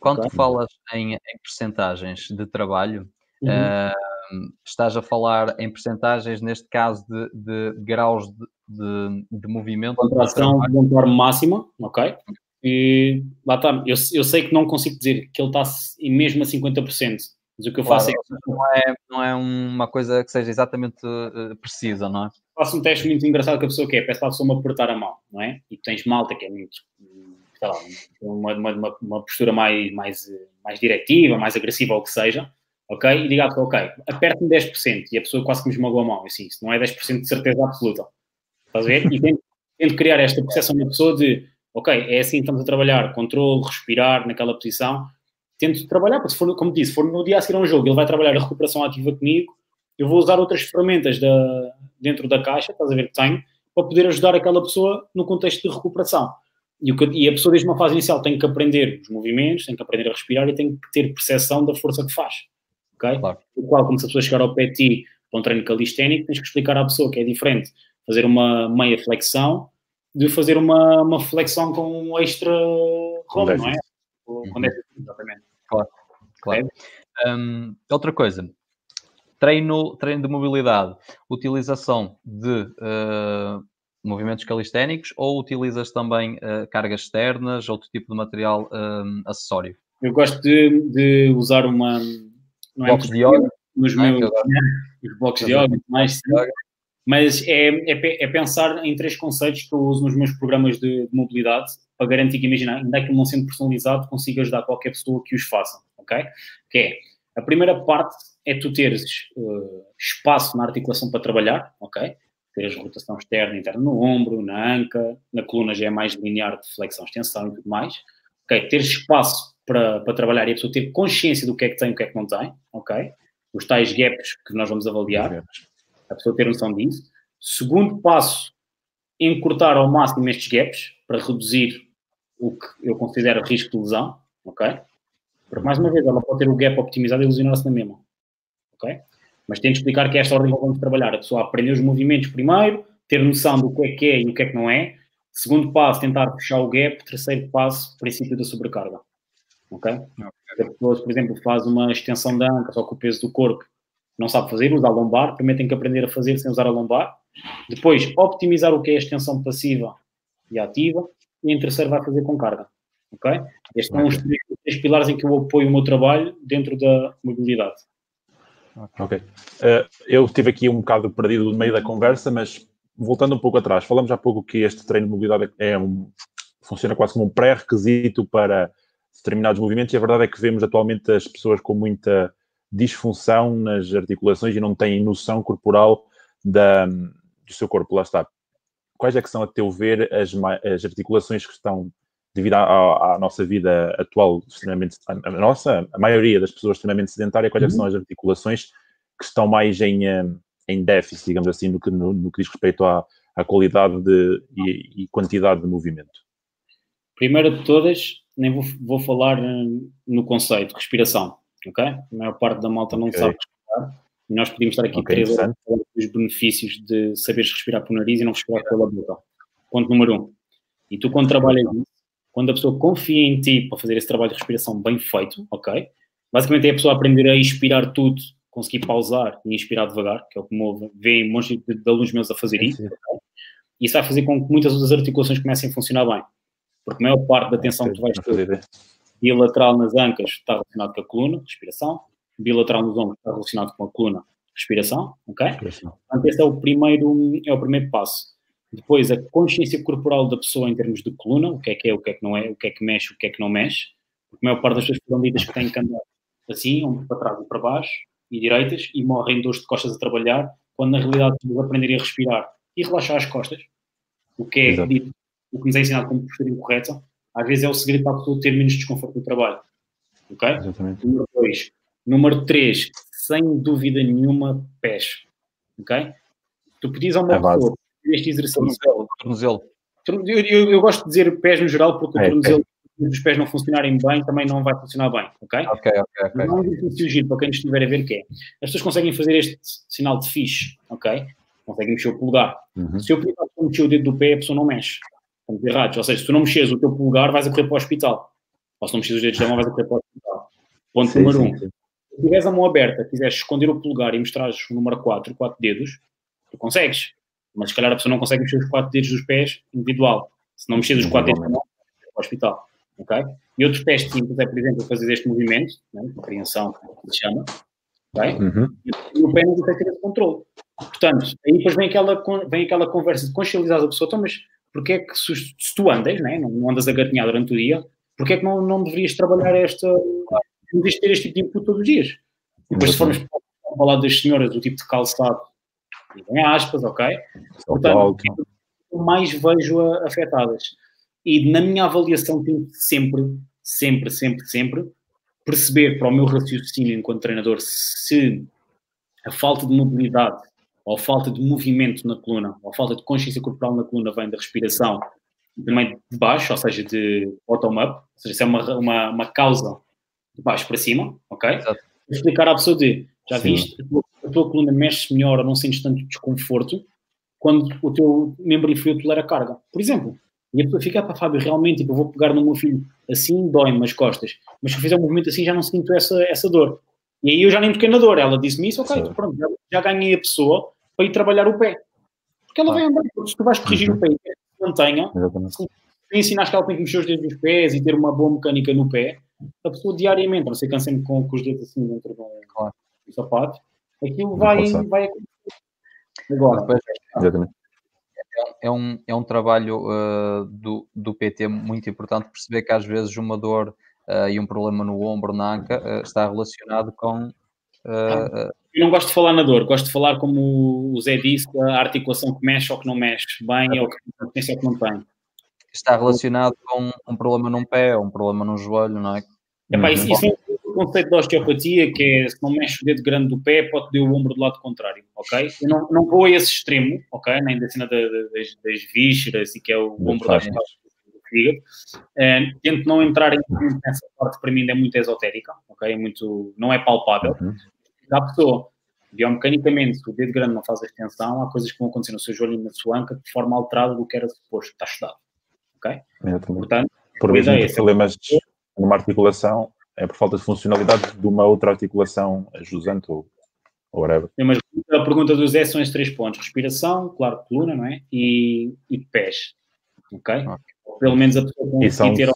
Quando okay? tu falas em, em percentagens de trabalho, uhum. uh, estás a falar em percentagens, neste caso, de, de graus de, de, de movimento? Contração de forma máxima, ok? E lá está, eu, eu sei que não consigo dizer que ele está mesmo a 50%, mas o que eu claro, faço é que. Não é, não é uma coisa que seja exatamente uh, precisa, não é? Faço um teste muito engraçado que a pessoa quer, peço para a pessoa me apertar a mão, não é? E tens malta que é muito, sei lá, uma, uma, uma, postura mais, mais, mais diretiva, mais agressiva ou o que seja, ok? E diga ok, aperte-me 10% e a pessoa quase que me esmagou a mão, assim, isso não é 10% de certeza absoluta. Estás a ver? E tento, tento criar esta percepção da pessoa de ok, é assim que estamos a trabalhar, controle, respirar naquela posição, tento trabalhar, porque se for, como disse, se for no dia a seguir a um jogo, ele vai trabalhar a recuperação ativa comigo, eu vou usar outras ferramentas da, dentro da caixa, estás a ver que tenho, para poder ajudar aquela pessoa no contexto de recuperação. E, que, e a pessoa desde uma fase inicial tem que aprender os movimentos, tem que aprender a respirar e tem que ter percepção da força que faz. Ok? Claro. O qual, como se a pessoa chegar ao PT para um treino calisténico, tens que explicar à pessoa que é diferente fazer uma meia flexão de fazer uma, uma flexão com um extra rolo, não é? Com déficit, exatamente. Claro, claro. É. Um, outra coisa, treino, treino de mobilidade, utilização de uh, movimentos calisténicos ou utilizas também uh, cargas externas, outro tipo de material um, acessório? Eu gosto de, de usar uma... Não é blocos de yoga? Nos meus... Os blocos de yoga, mais... mas é, é, é, pensar em três conceitos que eu uso nos meus programas de, de mobilidade para garantir que, imagina, ainda que não sendo personalizado, consiga ajudar qualquer pessoa que os faça, ok? Que é, a primeira parte é tu teres uh, espaço na articulação para trabalhar, ok? Teres rotação externa e interna no ombro, na anca, na coluna já é mais linear de flexão, extensão e tudo mais. Ok, teres espaço para, para trabalhar e a pessoa ter consciência do que é que tem e o que é que não tem, ok? Os tais gaps que nós vamos avaliar, a pessoa ter noção disso. Segundo passo, encurtar ao máximo estes gaps para reduzir o que eu considero risco de lesão, ok? Porque, mais uma vez, ela pode ter o gap optimizado e lesionar-se na mesma, ok? Mas tem de explicar que é esta ordem que vamos trabalhar. A pessoa aprender os movimentos primeiro, ter noção do que é que é e o que é que não é. Segundo passo, tentar fechar o gap. Terceiro passo, princípio da sobrecarga. Ok? okay. A pessoa, por exemplo, faz uma extensão da anca só com o peso do corpo, não sabe fazer, usa a lombar. Primeiro tem que aprender a fazer sem usar a lombar. Depois, optimizar o que é a extensão passiva e ativa. E em terceiro, vai fazer com carga. Ok? Estes são os três, três pilares em que eu apoio o meu trabalho dentro da mobilidade. Ok. Uh, eu estive aqui um bocado perdido no meio da conversa, mas voltando um pouco atrás, falamos há pouco que este treino de mobilidade é um, funciona quase como um pré-requisito para determinados movimentos, e a verdade é que vemos atualmente as pessoas com muita disfunção nas articulações e não têm noção corporal da, do seu corpo. Lá está. Quais é que são, a teu ver, as, as articulações que estão, devido à, à, nossa vida atual, extremamente, a, nossa, a maioria das pessoas extremamente sedentária, quais é que são uhum. as articulações que estão mais em, eh, em déficit, digamos assim, no que, no, no que diz respeito à, à qualidade de, e, e, quantidade de movimento? Primeira de todas, nem vou, vou falar eh, no conceito, respiração, ok? A maior parte da malta não okay. sabe respirar. E nós podíamos estar aqui okay, três horas dos benefícios de saberes respirar pelo nariz e não respirar pela boca. Ponto número um. E tu, quando trabalhas isso, quando a pessoa confia em ti para fazer esse trabalho de respiração bem feito, ok? Basicamente é a pessoa aprender a inspirar tudo conseguir pausar e inspirar devagar, que é o que me vê montes de, de alunos meus a fazer isso. E isso vai fazer com que muitas outras articulações comecem a funcionar bem. Porque a maior parte da tensão que tu vais ter bilateral nas ancas está relacionado com a coluna, respiração, bilateral nos ombros está relacionado com a coluna, respiração, ok? Respiração. Portanto, esse é o primeiro, é o primeiro passo. Depois, a consciência corporal da pessoa em termos de coluna, o que é que é, o que é que não é, o que é que mexe, o que é que não mexe. Porque a maior parte das pessoas foram ditas que têm que andar assim, um para trás e para baixo, e direitas e morrem dores de costas a trabalhar, quando na realidade temos aprenderem a respirar e relaxar as costas, o que é dito, o que nos é ensinado como postura incorreta, às vezes é o segredo para a pessoa ter menos desconforto no trabalho. Ok? Exatamente. Número 2. Número 3, sem dúvida nenhuma, pés. Ok? Tu pedias a uma é pessoa este exercício. Tornozelo. Eu, eu, eu, gosto de dizer pés no geral porque é, o tornozelo os pés não funcionarem bem, também não vai funcionar bem, ok? Ok, ok, ok. Não é um giro para quem estiver a ver que é. As pessoas conseguem fazer este sinal de fixe, ok? Conseguem mexer o polegar. Uhum. Se eu pedir para mexer o dedo do pé, a pessoa não mexe. Estamos errados. Ou seja, se tu não mexeres o teu polegar, vais a correr para o hospital. Ou se não mexeres os dedos da mão, vais a correr para o hospital. Ponto sim, número 1. Um. Se tiveres a mão aberta, quiseres esconder o polegar e mostrares o número 4, 4 dedos, tu consegues. Mas se calhar a pessoa não consegue mexer os 4 dedos dos pés individual. Se não mexeres os 4 dedos da mão, vai para o hospital ok? E outros testes simples é, por exemplo, fazer este movimento, né, compreensão, que se chama, ok? Uhum. E o pé não consegue ter esse controle. Portanto, aí depois vem aquela, vem aquela conversa de consciencializar a pessoa, então, mas porquê é que se, se tu andas, né, não andas a gatinhar durante o dia, porquê é que não, não deverias trabalhar esta, não deverias ter este tipo de input todos os dias? E depois, se formos falar das senhoras, do tipo de calçado, em aspas, ok? Portanto, mais vejo afetadas. E na minha avaliação tento sempre, sempre, sempre, sempre perceber para o meu raciocínio enquanto treinador se a falta de mobilidade ou a falta de movimento na coluna ou a falta de consciência corporal na coluna vem da respiração também de baixo, ou seja, de bottom-up, ou seja, se é uma, uma, uma, causa de baixo para cima, ok? Exato. Explicar à pessoa de, já Sim. viste, a tua, a tua coluna mexe melhor não sentes tanto desconforto quando o teu membro inferior tolera a carga. Por exemplo, e a pessoa fica, para Fábio, realmente, tipo, eu vou pegar no meu filho assim, dói-me as costas. Mas se eu fizer um movimento assim, já não sinto essa, essa dor. E aí eu já nem toquei na dor. Ela disse-me isso, ok, Sim. pronto, já, já, ganhei a pessoa para ir trabalhar o pé. Porque ela ah. vai andar, se tu vais corrigir uhum. o pé e mantenha, se tu ensinas que ela tem que mexer os dedos dos pés e ter uma boa mecânica no pé, a pessoa diariamente, não sei, cansando com, com os dedos assim dentro do, claro. do sapato, aquilo vai, vai acontecer. Agora, Exatamente é um, é um trabalho uh, do, do PT muito importante perceber que às vezes uma dor uh, e um problema no ombro, na anca, uh, está relacionado com. Eu não gosto de falar na dor, gosto de falar como o Zé disse, a articulação que mexe ou que não mexe bem ou que tem ou que não tem. Está relacionado com um problema num pé ou um problema num joelho, não é? Epá, isso, isso é um conceito da osteopatia, que é se não mexe o dedo grande do pé, pode ter o ombro do lado contrário, ok? Eu não, não vou a esse extremo, ok? Nem da cena da, da, das, das vísceras e que é o Muito ombro da fácil. do fígado. Eh, tento não entrar em, nessa parte, para mim ainda é muito esotérica, ok? É muito, não é palpável. Uhum. Da pessoa, biomecanicamente, se o dedo grande não faz a extensão, há coisas que vão acontecer no seu joelho e na sua anca de forma alterada do que era suposto, está estudado, ok? Exatamente. Portanto, Por vezes, é problemas numa articulação é por falta de funcionalidade de uma outra articulação ajusante ou, ou whatever. Sim, mas a pergunta do Zé são esses três pontos: respiração, claro, coluna, não é? E, e pés. Ok? Ou pelo menos a pessoa conseguir são- ter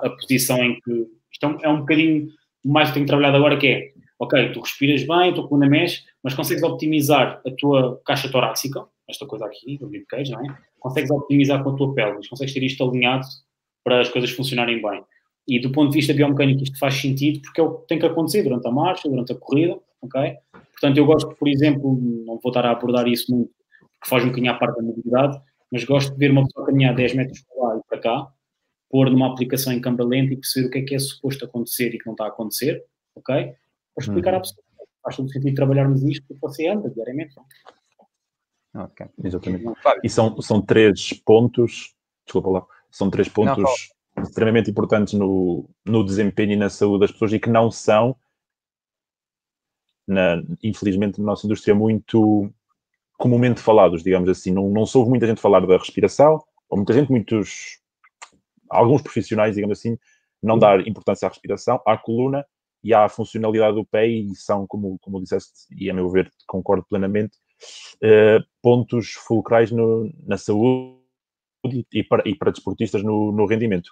a posição em que. Isto é um- é um bocadinho mais que tenho trabalhado agora, que é ok, tu respiras bem, tua coluna mexe, mas consegues optimizar a tua caixa torácica, esta coisa aqui, o rib cage, não é? Consegues optimizar com a tua pelvis, consegues ter isto alinhado para as coisas funcionarem bem. E do ponto de vista biomecânico isto faz sentido porque é o que tem que acontecer durante a marcha, durante a corrida, ok? Portanto, eu gosto, por exemplo, não vou estar a abordar isso muito, porque faz um bocadinho à parte da mobilidade, mas gosto de ver uma pessoa caminhar 10 metros para lá e para cá, pôr numa aplicação em câmara lenta e perceber o que é que é suposto acontecer e que não está a acontecer, ok? Para explicar Uhum. à pessoa. Faz todo sentido trabalharmos isto porque você anda diariamente. não? Ok. Exatamente. E são, são três pontos, desculpa lá, são três pontos fala. extremamente importantes no, no desempenho e na saúde das pessoas e que não são, na, infelizmente, na nossa indústria, muito comumente falados, digamos assim. Não, não se ouve muita gente falar da respiração, ou muita gente, muitos, alguns profissionais, digamos assim, não dar importância à respiração, à coluna e à funcionalidade do pé e são, como, como disseste, e a meu ver concordo plenamente, eh, pontos fulcrais no- na saúde e, para, e para desportistas no, no rendimento.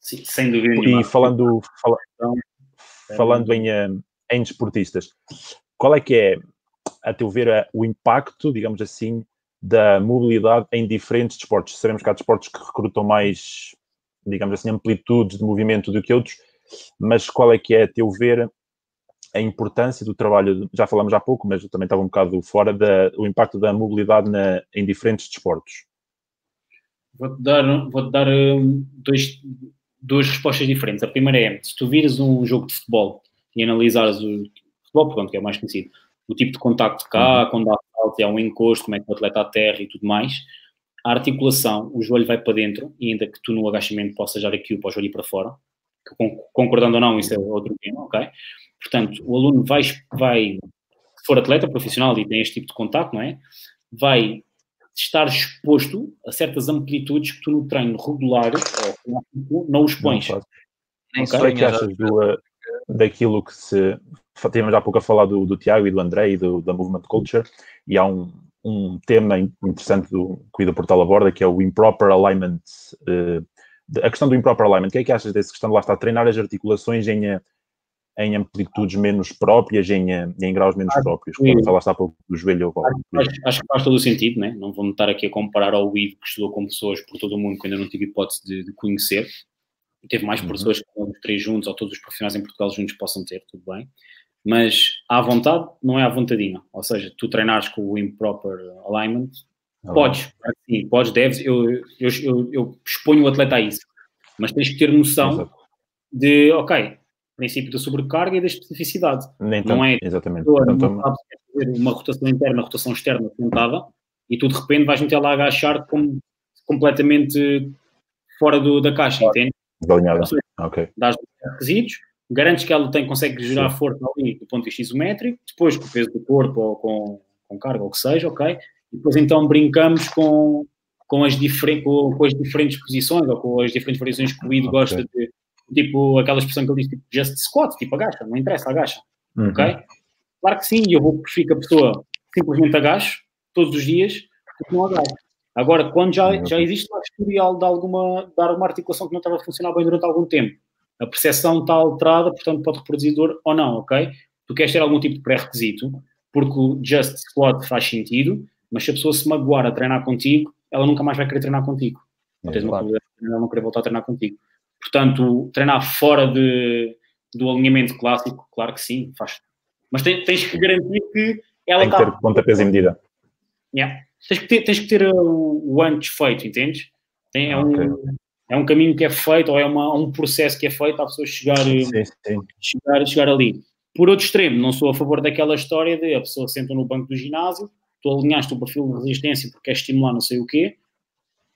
Sim, sem dúvida nenhuma. E falando, fala- falando em, eh, em desportistas, qual é que é, a teu ver, a- o impacto, digamos assim, da mobilidade em diferentes desportos? Sabemos que há desportos que recrutam mais, digamos assim, amplitudes de movimento do que outros, mas qual é que é, a teu ver, a importância do trabalho, já falamos há pouco, mas eu também estava um bocado fora, da, o impacto da mobilidade na- em diferentes desportos? Vou-te dar, vou dar hum, dois, duas respostas diferentes. A primeira é, se tu vires um jogo de futebol e analisares o futebol, pronto, que é o mais conhecido, o tipo de contacto que há, quando há falta, há um encosto, como é que o atleta aterra e tudo mais, a articulação, o joelho vai para dentro, e ainda que tu no agachamento possas dar aqui para o joelho ir para fora, concordando ou não, isso é outro tema, ok? Portanto, o aluno vai, vai, se for atleta profissional e tem este tipo de contacto, não é? Vai estar exposto a certas amplitudes que tu no treino regular ou não os pões. Não Ok. O que é que achas do, uh, daquilo que se. Tínhamos há pouco a falar do, do Tiago e do André e do, da Movement Culture, e há um, um tema in- interessante do, que o Ida Portal aborda, que é o improper alignment. uh, a questão do improper alignment. O que é que achas dessa questão de lá estar treinar as articulações em, uh, em amplitudes menos próprias, em, uh, em graus menos próprios? sim. Quando falaste há pouco do joelho Acho, acho que faz todo o sentido, né? não vou-me estar aqui a comparar ao Weed que estudou com pessoas por todo o mundo que ainda não tive hipótese de, de conhecer. Teve mais Uhum. pessoas que os três juntos, ou todos os profissionais em Portugal juntos possam ter, tudo bem. Mas à vontade não é à vontadinha. Ou seja, tu treinares com o improper alignment, Podes, claro que sim, podes, deves. Eu, eu, eu, eu exponho o atleta a isso. Mas tens que ter noção Exato. de, ok, princípio da sobrecarga e da especificidade. Nem não é- exatamente. Não sabes fazer uma rotação interna, rotação externa sentada e tu de repente vais meter lá a agachar como completamente fora do, da caixa, entende? desalinhada. Ok. dás requisitos, garantes que ela tem, consegue gerar força ali do ponto de vista isométrico, depois com o peso do corpo ou com, com carga ou o que seja, ok? E depois então brincamos com, com, as, diferen com, com as diferentes posições ou com as diferentes variações que o Ido Ok. gosta de, tipo aquela expressão que ele diz, tipo just squat, tipo agacha, não interessa, agacha, Uhum. ok? Claro que sim, eu vou preferir que a pessoa simplesmente agache todos os dias do que não agache. Agora, quando já, Ok. já existe um historial de alguma, de alguma articulação que não estava a funcionar bem durante algum tempo, a percepção está alterada, portanto pode reproduzir dor ou não, ok? Tu queres ter algum tipo de pré-requisito, porque o just squat faz sentido, mas se a pessoa se magoar a treinar contigo, ela nunca mais vai querer treinar contigo. Ou tens uma Claro. de ela não querer voltar a treinar contigo. Portanto, treinar fora de, do alinhamento clássico, claro que sim, faz. Mas tens, tens que garantir que ela Tem que está ter pontapés em medida. Yeah. Tens que ter, tens que ter uh, o antes feito, entendes? Tem, é, um, Ok. é um caminho que é feito ou é uma, um processo que é feito a pessoa chegar, sim, sim. chegar, chegar ali. Por outro extremo, não sou a favor daquela história de a pessoa senta no banco do ginásio, tu alinhaste o perfil de resistência porque queres estimular não sei o quê,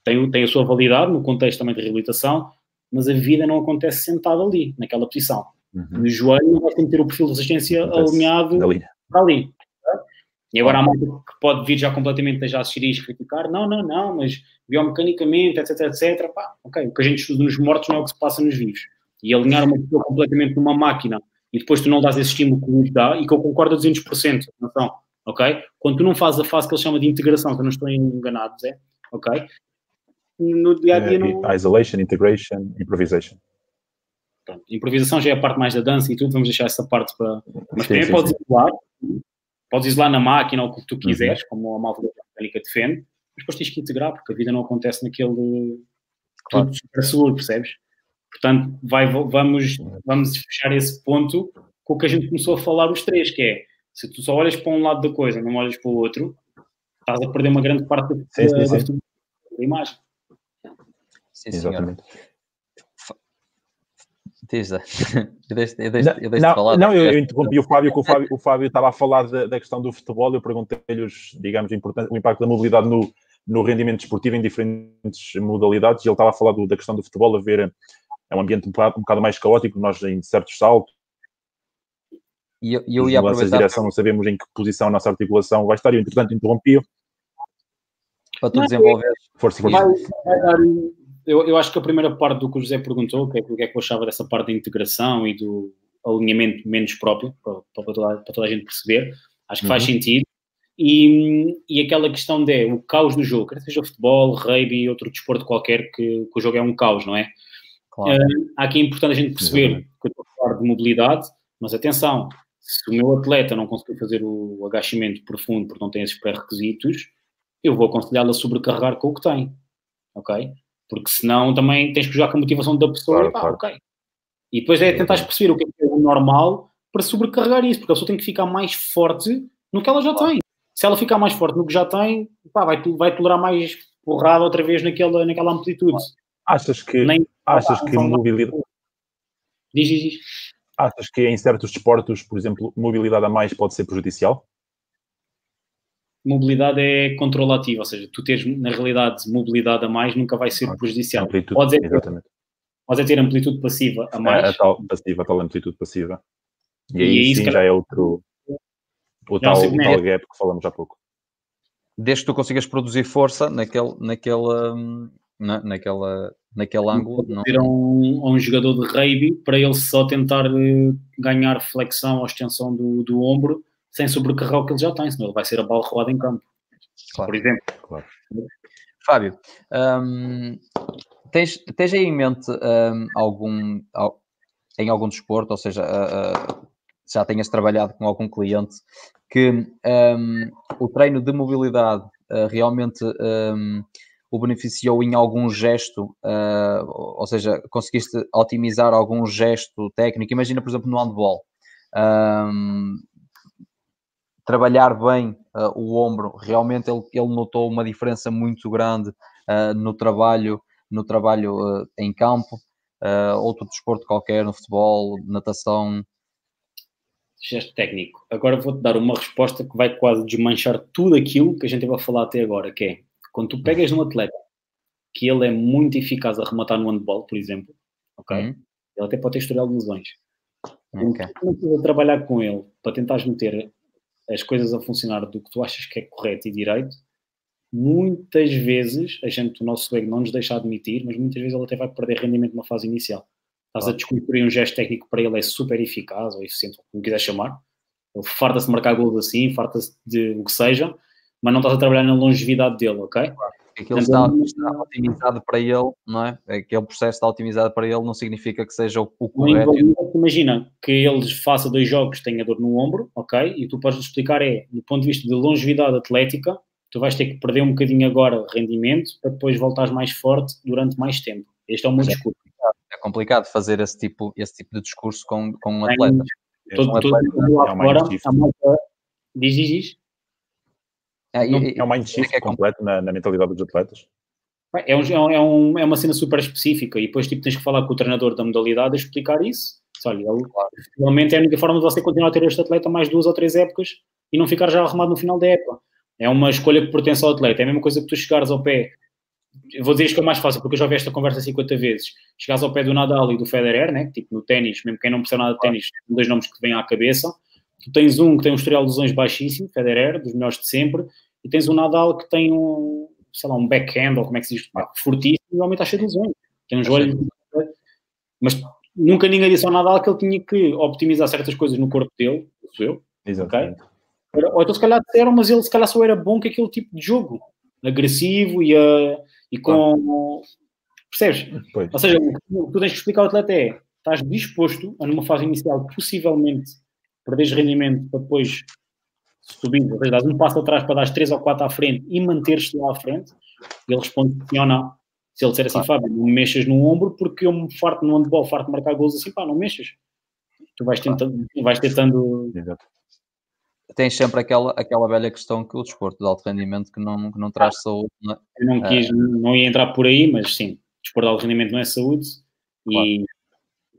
tem, tem a sua validade no contexto também de reabilitação, mas a vida não acontece sentado ali, naquela posição. Uhum. No joelho não vai ter o perfil de resistência alinhado para ali. E agora há malta que pode vir já completamente já assistir e criticar, não, não, não, mas biomecanicamente, etc, etc, pá, ok, o que a gente estuda nos mortos não é o que se passa nos vivos. E alinhar uma pessoa completamente numa máquina e depois tu não dás esse estímulo que o dá, e que eu concordo a 200%, atenção, ok? Quando tu não fazes a fase que ele chama de integração, que eu não estou enganado, Zé, ok? No dia a dia não... Isolation, integration, improvisation. Pronto, improvisação já é a parte mais da dança e tudo, vamos deixar essa parte para... Mas sim, também podes isolar, podes isolar na máquina ou o que tu uhum. quiseres, uhum. como a malta da mecânica defende, mas depois tens que integrar, porque a vida não acontece naquele... Claro. Tudo super seguro, percebes? Portanto, vai, vamos, vamos fechar esse ponto com o que a gente começou a falar os três, que é, se tu só olhas para um lado da coisa, não olhas para o outro, estás a perder uma grande parte da, sim, sim, sim. da imagem. Sim, Exatamente. Diz, eu deixo, eu deixo, eu deixo não, falar. Não, eu, eu interrompi o Fábio, que o Fábio, o Fábio estava a falar da, da questão do futebol, eu perguntei-lhe, digamos, o impacto da mobilidade no, no rendimento esportivo em diferentes modalidades, e ele estava a falar do, da questão do futebol, a ver é um ambiente um bocado, um bocado mais caótico, nós em certos saltos. E eu, eu ia aproveitar. direção, não sabemos em que posição a nossa articulação vai estar, e entretanto interrompi. Para tu desenvolver. Força, força. Vai, vai dar, eu, eu acho que a primeira parte do que o José perguntou, que é o que é que eu achava dessa parte da integração e do alinhamento menos próprio, para, para, toda, para toda a gente perceber, acho que faz uhum. sentido. E, e aquela questão de o caos do jogo, quer seja futebol, rugby, outro desporto qualquer, que, que o jogo é um caos, não é? Claro. Uh, aqui é importante a gente perceber que eu estou a falar de mobilidade, mas atenção, se o meu atleta não conseguir fazer o agachamento profundo porque não tem esses pré-requisitos, eu vou aconselhá-lo a sobrecarregar com o que tem, ok? Porque senão também tens que jogar com a motivação da pessoa claro, e pá, claro. ok. E depois é tentar perceber o que é, é o normal para sobrecarregar isso, porque a pessoa tem que ficar mais forte no que ela já tem. Se ela ficar mais forte no que já tem, pá, vai, vai tolerar mais porrada outra vez naquela, naquela amplitude. Achas que, Nem, achas que mobilidade. Diz, diz, diz. Achas que em certos desportos, por exemplo, mobilidade a mais pode ser prejudicial? Mobilidade é controlativa, ou seja, tu tens, na realidade, mobilidade a mais nunca vai ser prejudicial. Amplitude, podes, é, exatamente. podes é ter amplitude passiva a mais. É, a tal passiva, a tal amplitude passiva. E aí e sim já é outro. O tal, o tal gap que falamos há pouco. Desde que tu consigas produzir força naquele, naquela, hum, na, naquela, naquele ângulo. Não a um, a um jogador de rugby para ele só tentar eh, ganhar flexão ou extensão do, do ombro sem sobrecarregar o que ele já tem, senão ele vai ser a bola rolada em campo. Claro. Por exemplo. Claro. Fábio, um, tens, tens aí em mente um, algum, em algum desporto, ou seja, uh, uh, já tenhas trabalhado com algum cliente, que um, o treino de mobilidade uh, realmente o beneficiou em algum gesto, uh, ou seja, conseguiste otimizar algum gesto técnico. Imagina, por exemplo, no handball, um, trabalhar bem uh, o ombro, realmente ele, ele, notou uma diferença muito grande uh, no trabalho, no trabalho em campo, outro desporto qualquer, no futebol, natação. Gesto técnico. Agora vou-te dar uma resposta que vai quase desmanchar tudo aquilo que a gente vai falar até agora, que é quando tu pegas num atleta que ele é muito eficaz a rematar no handball, por exemplo, ok? Uhum. Ele até pode ter historial de lesões. Okay. Então, tu trabalhar com ele para tentar meter as coisas a funcionar do que tu achas que é correto e direito, muitas vezes, a gente, o nosso ego não nos deixa admitir, mas muitas vezes ele até vai perder rendimento numa fase inicial. Estás a descobrir um gesto técnico para ele é super eficaz ou eficiente, como quiser chamar. Ele farta-se de marcar gols assim, farta-se de o que seja, mas não estás a trabalhar na longevidade dele, ok? Aquilo está, está, otimizado para ele, não é? Aquele processo está otimizado para ele, não significa que seja o, o correto. Imagina que ele faça dois jogos, tenha dor no ombro, ok? E tu podes explicar é, do ponto de vista de longevidade atlética, tu vais ter que perder um bocadinho agora rendimento para depois voltares mais forte durante mais tempo. Este é o meu discurso. É complicado fazer esse tipo, esse tipo de discurso com, com um atleta. Todo, um atleta, todo lá é fora, a malta diz, diz, diz. É, não, é um shift é completo na, na, mentalidade dos atletas? É, um, é, um, é uma cena super específica e depois tipo, tens que falar com o treinador da modalidade a explicar isso. Olha, realmente é a única forma de você continuar a ter este atleta mais duas ou três épocas e não ficar já arrumado no final da época. É uma escolha que pertence ao atleta. É a mesma coisa que tu chegares ao pé. Eu vou dizer isto que é mais fácil, porque eu já vi esta conversa 50 vezes. Chegares ao pé do Nadal e do Federer, né? tipo no ténis, mesmo quem não percebe nada de ténis, dois nomes que te vêm à cabeça. Tu tens um que tem um historial de lesões baixíssimo, Federer, dos melhores de sempre, e tens um Nadal que tem um, sei lá, um backhand, ou como é que se diz, fortíssimo, e homem está cheio de lesões. Tem um joelho. Mas nunca ninguém disse ao Nadal que ele tinha que optimizar certas coisas no corpo dele, sou eu. Exatamente. Okay? Ou então se calhar disseram, mas ele se calhar só era bom com aquele tipo de jogo, agressivo e, uh, e com. Percebes? Pois. Ou seja, o que tu tens que explicar ao atleta é: estás disposto a, numa fase inicial, possivelmente perderes rendimento para depois subir, ou seja, dás um passo atrás para dar três ou quatro à frente e manter-te lá à frente. Ele responde sim ou não. Se ele disser assim. Fábio, não me mexas no ombro porque eu me farto no handball, farto de marcar gols assim, pá, não mexas. Tu vais tentando. Vais tentando Exato. Tens sempre aquela, aquela velha questão que o desporto de alto rendimento que não, que não traz ah, saúde. Não, é? eu não quis, ah, não ia entrar por aí, mas sim, desporto de alto rendimento não é saúde claro. e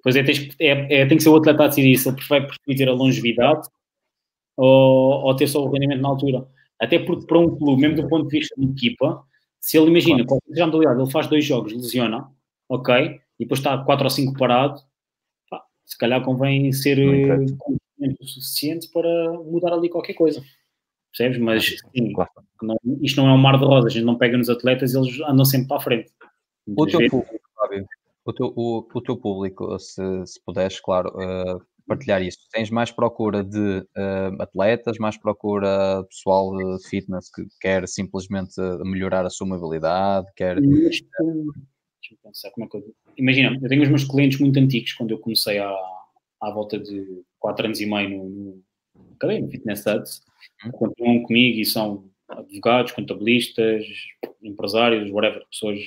depois é, tens, é, é, tem que ser o atleta a decidir se ele vai preferir ter a longevidade ou, ou ter só o rendimento na altura. Até porque para um clube, mesmo do ponto de vista de equipa, se ele imagina, claro. a modalidade, ele faz dois jogos, lesiona, ok, e depois está quatro ou cinco parado, pá, se calhar convém ser eh, o suficiente para mudar ali qualquer coisa. Percebes? Mas sim, claro. não, isto não é um mar de rosas, a gente não pega nos atletas, eles andam sempre para a frente. o teu público, Fábio, o teu, o, o teu público, se, se puderes, claro, uh, partilhar isso. Tens mais procura de uh, atletas, mais procura pessoal de fitness que quer simplesmente melhorar a sua mobilidade, quer... Deixa eu pensar como é que eu... Imagina, eu tenho os meus clientes muito antigos, quando eu comecei há, à volta de 4 anos e meio no, no, no Fitness Studs, uhum. continuam comigo e são advogados, contabilistas, empresários, whatever, pessoas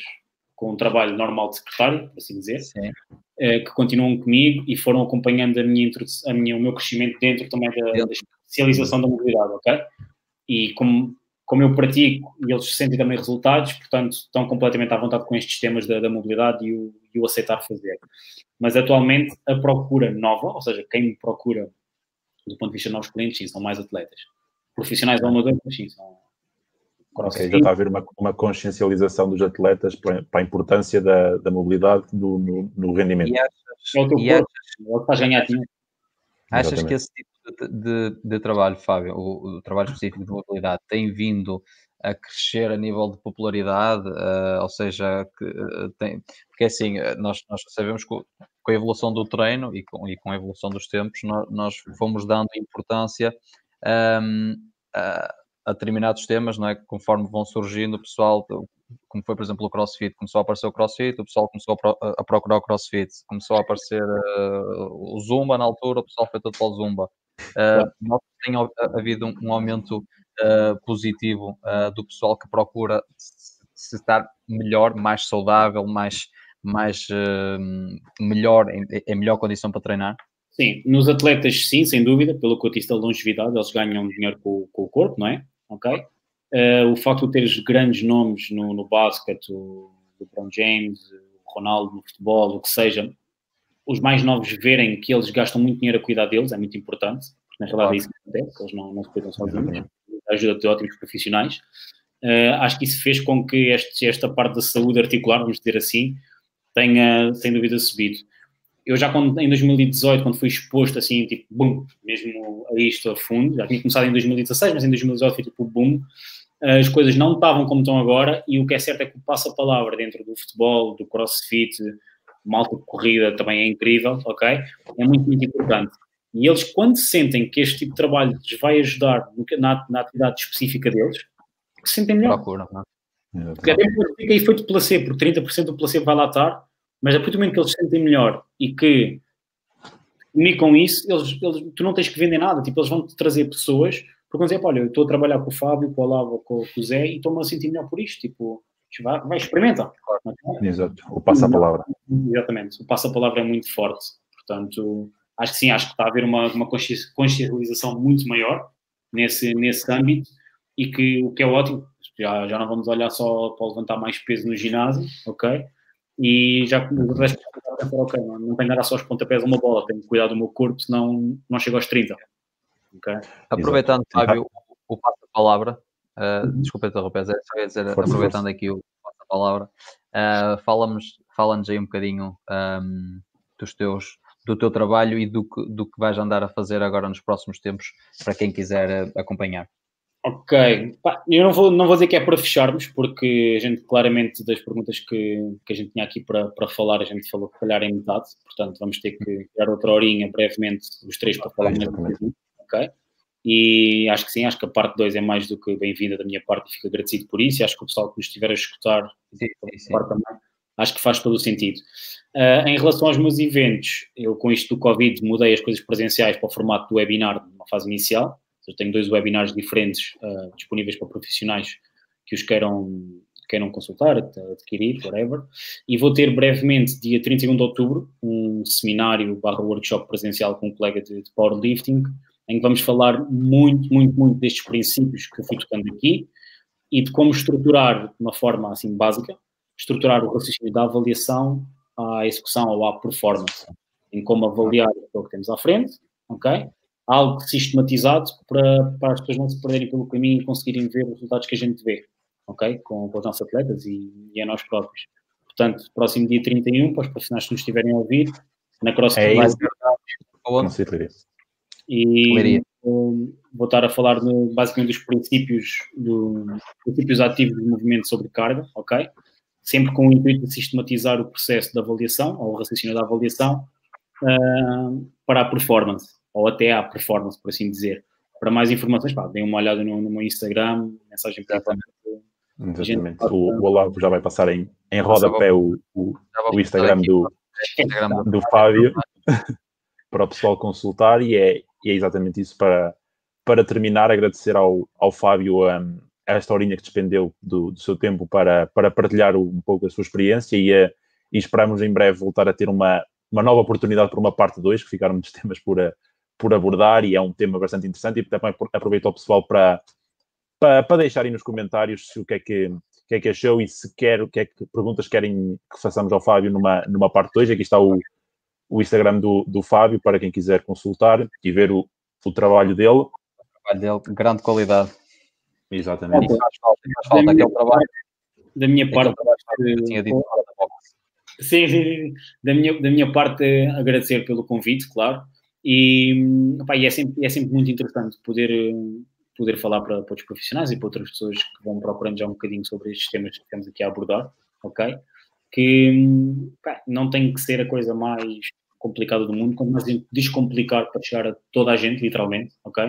com um trabalho normal de secretário, por assim dizer, eh, que continuam comigo e foram acompanhando a minha, a minha, o meu crescimento dentro também da, da especialização da mobilidade, ok? E como, como eu pratico e eles sentem também resultados, portanto, estão completamente à vontade com estes temas da, da mobilidade e o, e o aceitar fazer. Mas atualmente a procura nova, ou seja, quem me procura do ponto de vista de novos clientes, sim, são mais atletas. Profissionais ou amadores, sim, são, Já está a haver uma, uma consciencialização dos atletas para, para a importância da, da mobilidade no, no, no rendimento. E achas, é o teu e corpo, achas, é ganhar Achas que esse tipo de, de, de trabalho, Fábio, o, o, trabalho específico de mobilidade, tem vindo a crescer a nível de popularidade? Uh, ou seja, que, uh, tem, porque assim, eh, nós, nós sabemos que com a evolução do treino e com, e com a evolução dos tempos, nós, nós fomos dando importância um, a a determinados temas, não é? Conforme vão surgindo, o pessoal, como foi, por exemplo, o CrossFit, começou a aparecer o CrossFit, o pessoal começou a, procurar o CrossFit, começou a aparecer uh, o Zumba na altura, o pessoal foi todo para o Zumba. Uh, tem havido um, um aumento uh, positivo uh, do pessoal que procura se estar melhor, mais saudável, mais, mais melhor, em, em melhor condição para treinar? Sim, nos atletas sim, sem dúvida, pelo que eu disse da longevidade, eles ganham dinheiro com, com o corpo, não é? Ok? Uh, o facto de teres grandes nomes no, no basquete, o LeBron James, o Ronaldo no futebol, o que seja, os mais novos verem que eles gastam muito dinheiro a cuidar deles é muito importante, porque na realidade é isso que acontece, eles não, não se cuidam sozinhos, ajuda de ótimos profissionais. Uh, acho que isso fez com que este, esta parte da saúde articular, vamos dizer assim, tenha sem dúvida subido eu já quando, em 2018, quando fui exposto assim, tipo, boom, mesmo a isto a fundo, já tinha começado em 2016, mas em 2018 foi tipo, boom, as coisas não estavam como estão agora e o que é certo é que o passa-palavra dentro do futebol, do crossfit, malta de corrida também é incrível, ok? É muito, muito importante. E eles, quando sentem que este tipo de trabalho lhes vai ajudar na, na atividade específica deles, se sentem melhor. Procura, não é? Porque até fica efeito placebo, porque 30% do placebo vai lá estar, mas a partir do momento que eles se sentem melhor e que comunicam isso, eles, eles, tu não tens que vender nada. Tipo, eles vão-te trazer pessoas porque vão dizer, olha, eu estou a trabalhar com o Fábio, com o Olavo, com, com o Zé e estou-me a sentir melhor por isto. Tipo, vai, vai experimenta. Exato. O passa-palavra. Exatamente. O passa-palavra é muito forte. Portanto, acho que sim, acho que está a haver uma, uma consciencialização muito maior nesse, nesse âmbito e que o que é ótimo, Já, já não vamos olhar só para levantar mais peso no ginásio, ok? E já o resto pensar, ok, não, não tenho dar só os pontapés a uma bola, tenho que cuidar do meu corpo, senão não chego aos 30. Okay? Aproveitando, Fábio, o, o passo-palavra, uh, desculpa interromper, só ia dizer, força, aproveitando força. aqui o passo-palavra, uh, fala-nos fala aí um bocadinho um, dos teus do teu trabalho e do que, do que vais andar a fazer agora nos próximos tempos para quem quiser uh, acompanhar. Ok, eu não vou, não vou dizer que é para fecharmos, porque a gente claramente das perguntas que, que a gente tinha aqui para, para falar, a gente falou que falhar em metade, portanto vamos ter que dar outra horinha brevemente, os três para falar mais ok? E acho que sim, acho que a parte 2 é mais do que bem-vinda da minha parte e fico agradecido por isso. E acho que o pessoal que nos estiver a escutar, sim, sim, também, acho que faz todo o sentido. Uh, em relação aos meus eventos, eu com isto do Covid mudei as coisas presenciais para o formato do webinar numa fase inicial eu tenho dois webinars diferentes uh, disponíveis para profissionais que os queiram, queiram consultar, adquirir, whatever. E vou ter brevemente, dia 31 de outubro, um seminário barra workshop presencial com um colega de, de powerlifting, em que vamos falar muito, muito, muito destes princípios que eu fui tocando aqui e de como estruturar de uma forma assim básica, estruturar o raciocínio da avaliação à execução ou à performance, em como avaliar o que temos à frente, ok? Algo sistematizado para, para as pessoas não se perderem pelo caminho e conseguirem ver os resultados que a gente vê, ok? Com, com os nossos atletas e, e a nós próprios. Portanto, próximo dia 31, para os profissionais que nos estiverem a ouvir, na CrossFit é Live. E vou, vou estar a falar no, basicamente dos princípios, do, princípios ativos do movimento sobre carga, ok? Sempre com o intuito de sistematizar o processo de avaliação, ou o raciocínio da avaliação, uh, para a performance ou até à performance, por assim dizer. Para mais informações, pá, deem uma olhada no, no meu Instagram, mensagem para Exatamente. O, o Olavo já vai passar em, em rodapé o, o, o Instagram do, do Fábio para o pessoal consultar e é, e é exatamente isso para, para terminar, agradecer ao, ao Fábio um, esta horinha que despendeu do, do, seu tempo para, para partilhar um pouco a sua experiência e, uh, e esperamos em breve voltar a ter uma, uma nova oportunidade para uma parte 2, que ficaram muitos temas por, uh, por abordar e é um tema bastante interessante e também aproveito o pessoal para, para, para deixarem nos comentários o que é que, o que é que achou e se quer, o que é que perguntas querem que façamos ao Fábio numa, numa parte 2. Aqui está o, o Instagram do, do Fábio para quem quiser consultar e ver o, o trabalho dele. O trabalho dele, grande qualidade. Exatamente. faz falta, faz falta aquele trabalho. Da minha parte, tinha dito. Sim, sim, da minha, da minha parte, agradecer pelo convite, claro. E, opa, e é, sempre, é sempre muito interessante poder, poder falar para, para outros profissionais e para outras pessoas que vão procurando já um bocadinho sobre estes temas que estamos aqui a abordar, ok? Que opa, não tem que ser a coisa mais complicada do mundo, como nós descomplicar para chegar a toda a gente, literalmente, ok?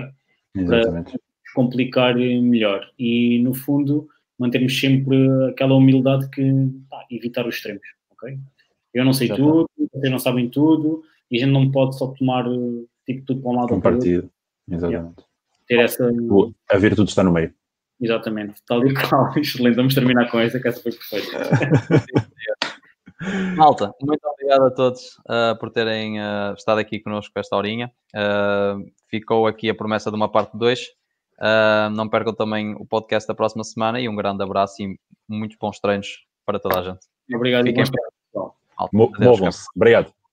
Exatamente. Para complicar melhor. E, no fundo, mantermos sempre aquela humildade que pá, evitar os extremos, ok? Eu não sei Exatamente. tudo, vocês não sabem tudo, e a gente não pode só tomar tipo tudo para um lado um partido. Exatamente. Yeah. Ter essa. A virtude está no meio. Exatamente, tal e qual. Excelente, vamos terminar com essa, que essa foi perfeita. Malta, muito obrigado a todos uh, por terem uh, estado aqui connosco esta horinha. Uh, ficou aqui a promessa de uma parte 2. não percam também o podcast da próxima semana e um grande abraço e muitos bons treinos para toda a gente. Obrigado. Fiquem Movam-se. Obrigado.